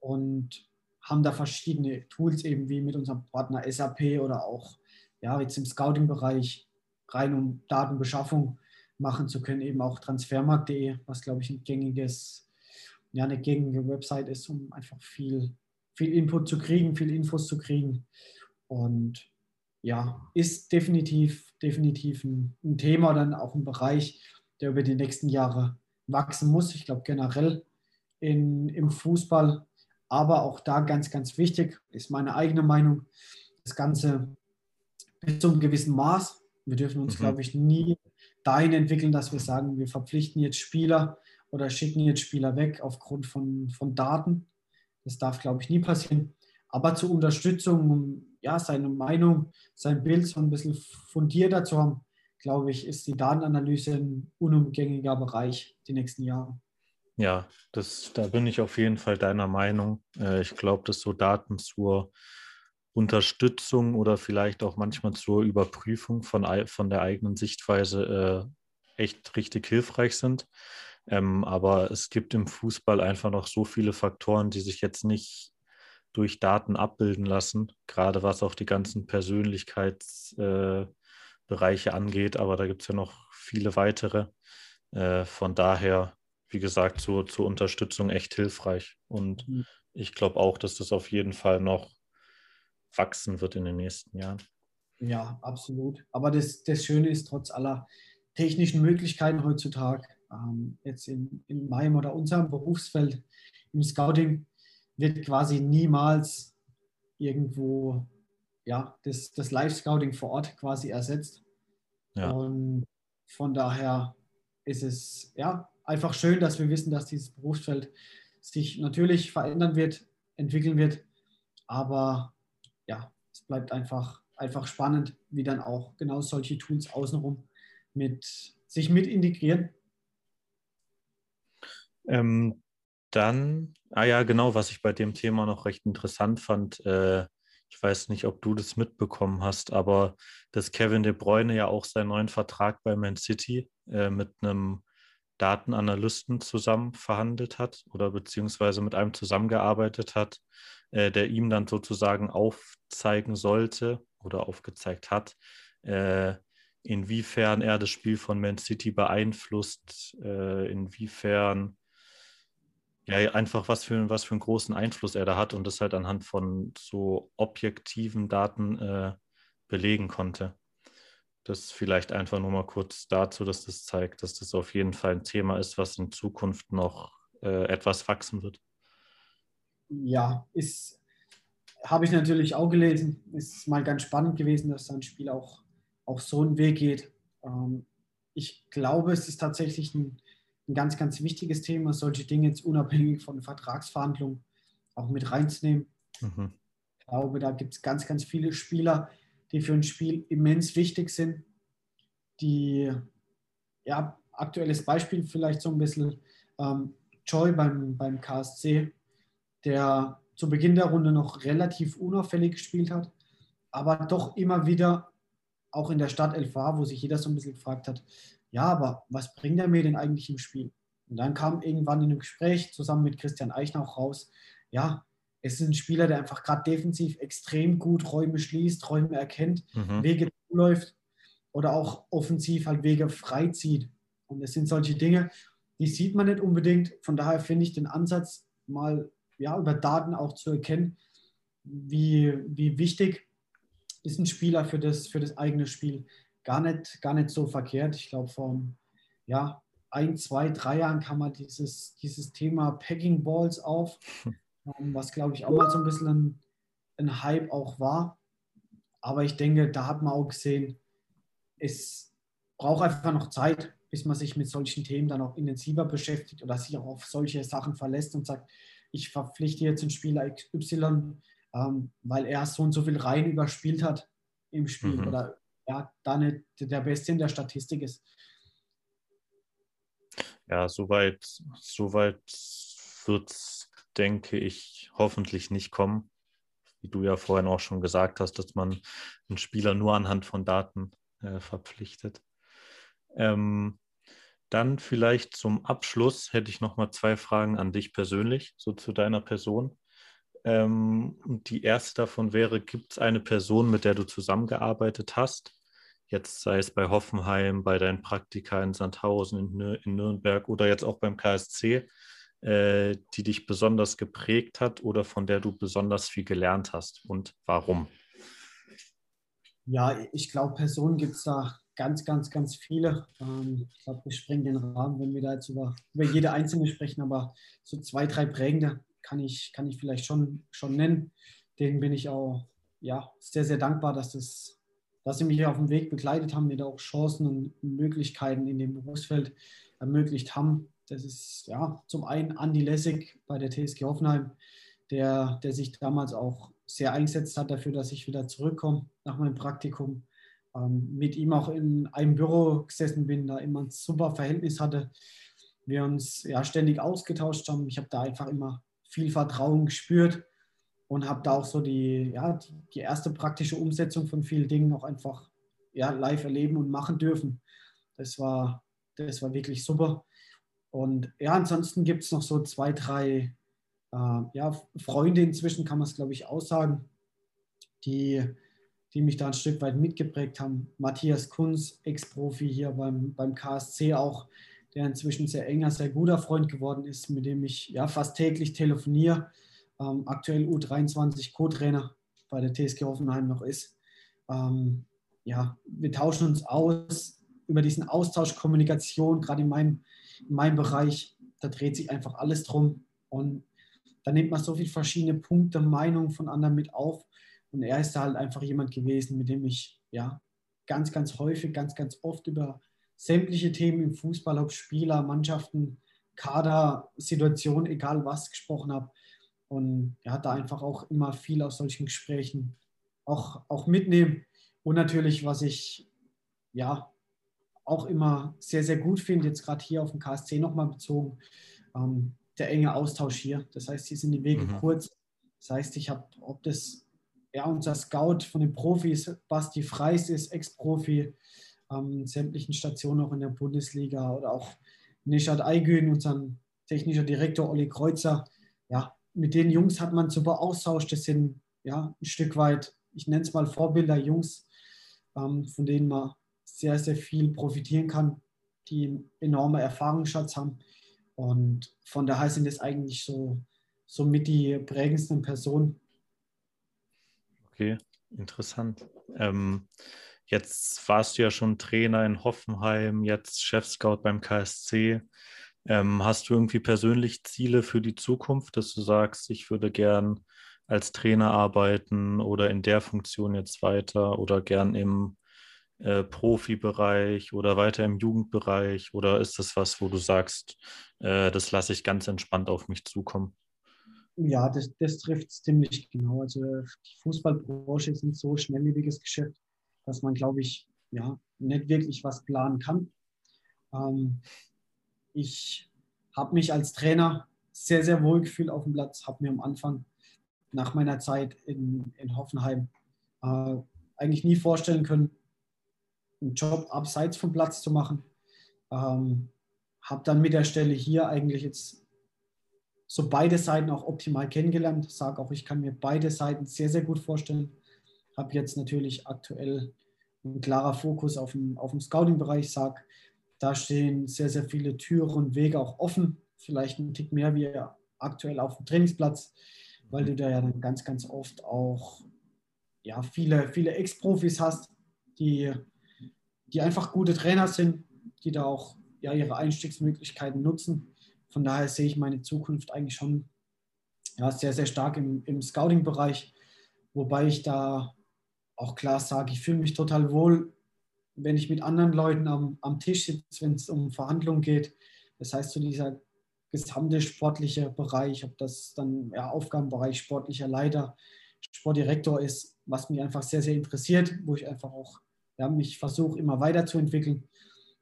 Und haben da verschiedene Tools eben wie mit unserem Partner SAP oder auch ja, jetzt im Scouting-Bereich rein um Datenbeschaffung machen zu können, eben auch transfermarkt.de, was glaube ich ein gängiges, ja, eine gängige Website ist, um einfach viel, viel Input zu kriegen, viel Infos zu kriegen. Und ja, ist definitiv, definitiv ein, ein Thema, dann auch ein Bereich, der über die nächsten Jahre wachsen muss. Ich glaube generell in, im Fußball. Aber auch da ganz, ganz wichtig ist meine eigene Meinung, das Ganze bis zu einem gewissen Maß. Wir dürfen uns, mhm. glaube ich, nie dahin entwickeln, dass wir sagen, wir verpflichten jetzt Spieler oder schicken jetzt Spieler weg aufgrund von, von Daten. Das darf, glaube ich, nie passieren. Aber zur Unterstützung, um ja, seine Meinung, sein Bild so ein bisschen fundierter zu haben, glaube ich, ist die Datenanalyse ein unumgängiger Bereich die nächsten Jahre. Ja, das, da bin ich auf jeden Fall deiner Meinung. Äh, ich glaube, dass so Daten zur Unterstützung oder vielleicht auch manchmal zur Überprüfung von, von der eigenen Sichtweise äh, echt richtig hilfreich sind. Ähm, aber es gibt im Fußball einfach noch so viele Faktoren, die sich jetzt nicht durch Daten abbilden lassen, gerade was auch die ganzen Persönlichkeits- äh, angeht, aber da gibt es ja noch viele weitere. Äh, von daher, wie gesagt, zur, zur Unterstützung echt hilfreich. Und mhm. ich glaube auch, dass das auf jeden Fall noch wachsen wird in den nächsten Jahren. Ja, absolut. Aber das, das Schöne ist, trotz aller technischen Möglichkeiten heutzutage, ähm, jetzt in, in meinem oder unserem Berufsfeld im Scouting, wird quasi niemals irgendwo ja, das, das Live-Scouting vor Ort quasi ersetzt. Ja. Und von daher ist es ja einfach schön, dass wir wissen, dass dieses Berufsfeld sich natürlich verändern wird, entwickeln wird. Aber ja, es bleibt einfach, einfach spannend, wie dann auch genau solche Tools außenrum mit, sich mit integrieren. Ähm, dann, ah ja, genau, was ich bei dem Thema noch recht interessant fand, äh, ich weiß nicht, ob du das mitbekommen hast, aber dass Kevin De Bruyne ja auch seinen neuen Vertrag bei Man City äh, mit einem Datenanalysten zusammen verhandelt hat oder beziehungsweise mit einem zusammengearbeitet hat, äh, der ihm dann sozusagen aufzeigen sollte oder aufgezeigt hat, äh, inwiefern er das Spiel von Man City beeinflusst, äh, inwiefern ja, einfach was für, was für einen großen Einfluss er da hat und das halt anhand von so objektiven Daten äh, belegen konnte. Das vielleicht einfach nur mal kurz dazu, dass das zeigt, dass das auf jeden Fall ein Thema ist, was in Zukunft noch äh, etwas wachsen wird. Ja, ist, habe ich natürlich auch gelesen. Ist mal ganz spannend gewesen, dass ein Spiel auch, auch so einen Weg geht. Ähm, ich glaube, es ist tatsächlich ein, ein ganz, ganz wichtiges Thema, solche Dinge jetzt unabhängig von Vertragsverhandlungen auch mit reinzunehmen. Mhm. Ich glaube, da gibt es ganz, ganz viele Spieler, die für ein Spiel immens wichtig sind, die, ja, aktuelles Beispiel vielleicht so ein bisschen, ähm, Joy beim, beim KSC, der zu Beginn der Runde noch relativ unauffällig gespielt hat, aber doch immer wieder auch in der Stadt Elf war, wo sich jeder so ein bisschen gefragt hat, ja, aber was bringt er mir denn eigentlich im Spiel? Und dann kam irgendwann in einem Gespräch zusammen mit Christian Eichner auch raus, ja, es ist ein Spieler, der einfach gerade defensiv extrem gut Räume schließt, Räume erkennt, mhm. Wege zuläuft oder auch offensiv halt Wege freizieht. Und es sind solche Dinge, die sieht man nicht unbedingt. Von daher finde ich den Ansatz mal ja, über Daten auch zu erkennen, wie, wie wichtig ist ein Spieler für das, für das eigene Spiel. Gar nicht, gar nicht so verkehrt. Ich glaube, vor ja, ein, zwei, drei Jahren kam mal dieses, dieses Thema Packing Balls auf. Ähm, was glaube ich auch mal so ein bisschen ein, ein Hype auch war. Aber ich denke, da hat man auch gesehen, es braucht einfach noch Zeit, bis man sich mit solchen Themen dann auch intensiver beschäftigt oder sich auch auf solche Sachen verlässt und sagt, ich verpflichte jetzt einen Spieler XY, ähm, weil er so und so viel rein überspielt hat im Spiel mhm. oder ja, da nicht der Beste in der Statistik ist. Ja, soweit, soweit wird es denke ich, hoffentlich nicht kommen. Wie du ja vorhin auch schon gesagt hast, dass man einen Spieler nur anhand von Daten äh, verpflichtet. Ähm, dann vielleicht zum Abschluss hätte ich noch mal zwei Fragen an dich persönlich, so zu deiner Person. Ähm, die erste davon wäre, gibt es eine Person, mit der du zusammengearbeitet hast? Jetzt sei es bei Hoffenheim, bei deinen Praktika in Sandhausen, in, in Nürnberg oder jetzt auch beim KSC, äh, die dich besonders geprägt hat oder von der du besonders viel gelernt hast und warum? Ja, ich glaube, Personen gibt es da ganz, ganz, ganz viele. Ähm, ich glaube, wir sprengen den Rahmen, wenn wir da jetzt über, über jede einzelne sprechen, aber so zwei, drei prägende kann ich, kann ich vielleicht schon, schon nennen. Denen bin ich auch ja, sehr, sehr dankbar, dass, das, dass sie mich auf dem Weg begleitet haben, mir da auch Chancen und Möglichkeiten in dem Berufsfeld ermöglicht haben. Das ist ja zum einen Andi Lessig bei der TSG Hoffenheim, der, der sich damals auch sehr eingesetzt hat dafür, dass ich wieder zurückkomme nach meinem Praktikum. Ähm, mit ihm auch in einem Büro gesessen bin, da immer ein super Verhältnis hatte. Wir uns ja ständig ausgetauscht haben. Ich habe da einfach immer viel Vertrauen gespürt und habe da auch so die, ja, die, erste praktische Umsetzung von vielen Dingen auch einfach ja, live erleben und machen dürfen. Das war, das war wirklich super. Und ja, ansonsten gibt es noch so zwei, drei äh, ja, Freunde inzwischen, kann man es glaube ich aussagen, die, die mich da ein Stück weit mitgeprägt haben. Matthias Kunz, Ex-Profi hier beim, beim KSC auch, der inzwischen sehr enger, sehr guter Freund geworden ist, mit dem ich ja fast täglich telefoniere. Ähm, aktuell U23 Co-Trainer bei der TSG Hoffenheim noch ist. Ähm, ja, wir tauschen uns aus über diesen Austausch, Kommunikation, gerade in meinem in meinem Bereich, da dreht sich einfach alles drum. Und da nimmt man so viele verschiedene Punkte, Meinungen von anderen mit auf. Und er ist da halt einfach jemand gewesen, mit dem ich ja ganz, ganz häufig, ganz, ganz oft über sämtliche Themen im Fußball, ob Spieler, Mannschaften, Kader, Situation, egal was, gesprochen habe. Und er hat da einfach auch immer viel aus solchen Gesprächen auch, auch mitnehmen. Und natürlich, was ich ja auch immer sehr, sehr gut finde, jetzt gerade hier auf dem KSC nochmal bezogen, ähm, der enge Austausch hier. Das heißt, hier sind die Wege mhm. kurz. Das heißt, ich habe, ob das ja, unser Scout von den Profis, Basti Freis ist Ex-Profi, ähm, sämtlichen Stationen auch in der Bundesliga oder auch Nishat Aygün, unseren technischer Direktor Olli Kreuzer. Ja, mit den Jungs hat man super Austausch. Das sind ja ein Stück weit, ich nenne es mal Vorbilder, Jungs, ähm, von denen man sehr, sehr viel profitieren kann, die einen enormen Erfahrungsschatz haben. Und von daher sind es eigentlich so, so mit die prägendsten Personen. Okay, interessant. Ähm, jetzt warst du ja schon Trainer in Hoffenheim, jetzt Chef-Scout beim KSC. Ähm, hast du irgendwie persönlich Ziele für die Zukunft, dass du sagst, ich würde gern als Trainer arbeiten oder in der Funktion jetzt weiter oder gern im äh, Profibereich oder weiter im Jugendbereich? Oder ist das was, wo du sagst, äh, das lasse ich ganz entspannt auf mich zukommen? Ja, das, das trifft es ziemlich genau. Also die Fußballbranche ist ein so schnelllebiges Geschäft, dass man, glaube ich, ja, nicht wirklich was planen kann. Ähm, ich habe mich als Trainer sehr, sehr wohl gefühlt auf dem Platz, habe mir am Anfang nach meiner Zeit in, in Hoffenheim äh, eigentlich nie vorstellen können, einen Job abseits vom Platz zu machen. Ähm, habe dann mit der Stelle hier eigentlich jetzt so beide Seiten auch optimal kennengelernt. Sage auch, ich kann mir beide Seiten sehr, sehr gut vorstellen. Habe jetzt natürlich aktuell ein klarer Fokus auf dem, auf dem Scouting-Bereich. Sage, da stehen sehr, sehr viele Türen und Wege auch offen. Vielleicht ein Tick mehr wie aktuell auf dem Trainingsplatz, weil du da ja dann ganz, ganz oft auch ja, viele, viele Ex-Profis hast, die die einfach gute Trainer sind, die da auch ja, ihre Einstiegsmöglichkeiten nutzen. Von daher sehe ich meine Zukunft eigentlich schon ja, sehr, sehr stark im, im Scouting-Bereich, wobei ich da auch klar sage, ich fühle mich total wohl, wenn ich mit anderen Leuten am, am Tisch sitze, wenn es um Verhandlungen geht. Das heißt, so dieser gesamte sportliche Bereich, ob das dann ja, Aufgabenbereich sportlicher Leiter, Sportdirektor ist, was mich einfach sehr, sehr interessiert, wo ich einfach auch ja, mich versuche immer weiterzuentwickeln.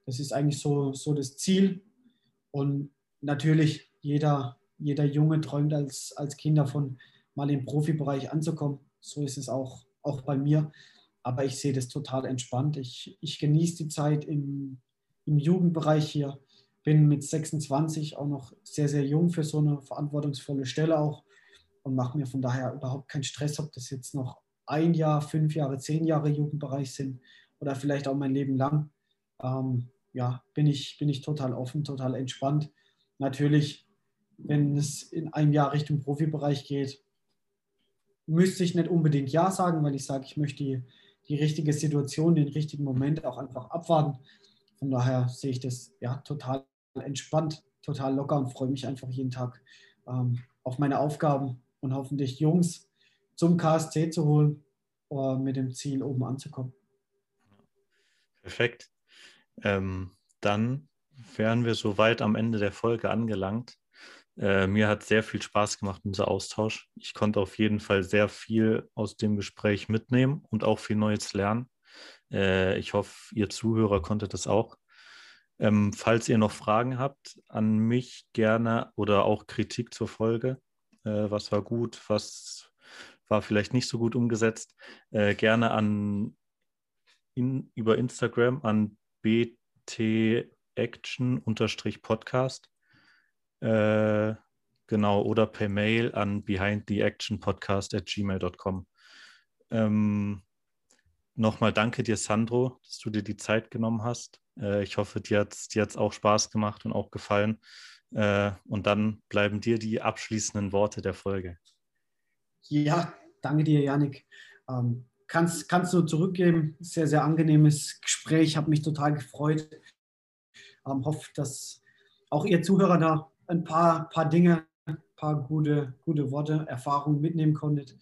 Das ist eigentlich so, so das Ziel. Und natürlich, jeder, jeder Junge träumt als, als Kind davon, mal im Profibereich anzukommen. So ist es auch, auch bei mir. Aber ich sehe das total entspannt. Ich, ich genieße die Zeit im, im Jugendbereich hier. Bin mit 26 auch noch sehr, sehr jung für so eine verantwortungsvolle Stelle auch und mache mir von daher überhaupt keinen Stress, ob das jetzt noch ein Jahr, fünf Jahre, zehn Jahre Jugendbereich sind oder vielleicht auch mein Leben lang, ähm, ja, bin ich, bin ich total offen, total entspannt. Natürlich, wenn es in einem Jahr Richtung Profibereich geht, müsste ich nicht unbedingt Ja sagen, weil ich sage, ich möchte die, die richtige Situation, den richtigen Moment auch einfach abwarten. Von daher sehe ich das ja total entspannt, total locker und freue mich einfach jeden Tag ähm, auf meine Aufgaben und hoffentlich Jungs zum KSC zu holen, uh, mit dem Ziel, oben anzukommen. Perfekt. Ähm, dann wären wir soweit am Ende der Folge angelangt. Äh, mir hat sehr viel Spaß gemacht, unser Austausch. Ich konnte auf jeden Fall sehr viel aus dem Gespräch mitnehmen und auch viel Neues lernen. Äh, ich hoffe, ihr Zuhörer konntet das auch. Ähm, falls ihr noch Fragen habt an mich gerne oder auch Kritik zur Folge, äh, was war gut, was war vielleicht nicht so gut umgesetzt, äh, gerne an in, über Instagram an btaction-podcast. Äh, genau, oder per Mail an behindtheactionpodcast at gmail.com. Ähm, Nochmal danke dir, Sandro, dass du dir die Zeit genommen hast. Äh, ich hoffe, dir hat es dir auch Spaß gemacht und auch gefallen. Äh, und dann bleiben dir die abschließenden Worte der Folge. Ja, danke dir, Janik. Ähm, kannst, kannst du zurückgeben. Sehr, sehr angenehmes Gespräch. Habe mich total gefreut. Ähm, hoffe, dass auch ihr Zuhörer da ein paar, paar Dinge, ein paar gute, gute Worte, Erfahrungen mitnehmen konntet.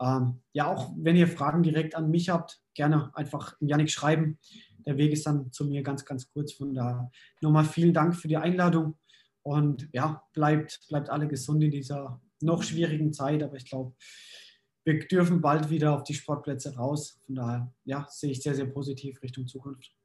Ähm, ja, auch wenn ihr Fragen direkt an mich habt, gerne einfach Janik schreiben. Der Weg ist dann zu mir ganz, ganz kurz. Von da nochmal vielen Dank für die Einladung. Und ja, bleibt, bleibt alle gesund in dieser noch schwierigen Zeit. Aber ich glaube, wir dürfen bald wieder auf die Sportplätze raus. Von daher ja, sehe ich sehr, sehr positiv Richtung Zukunft.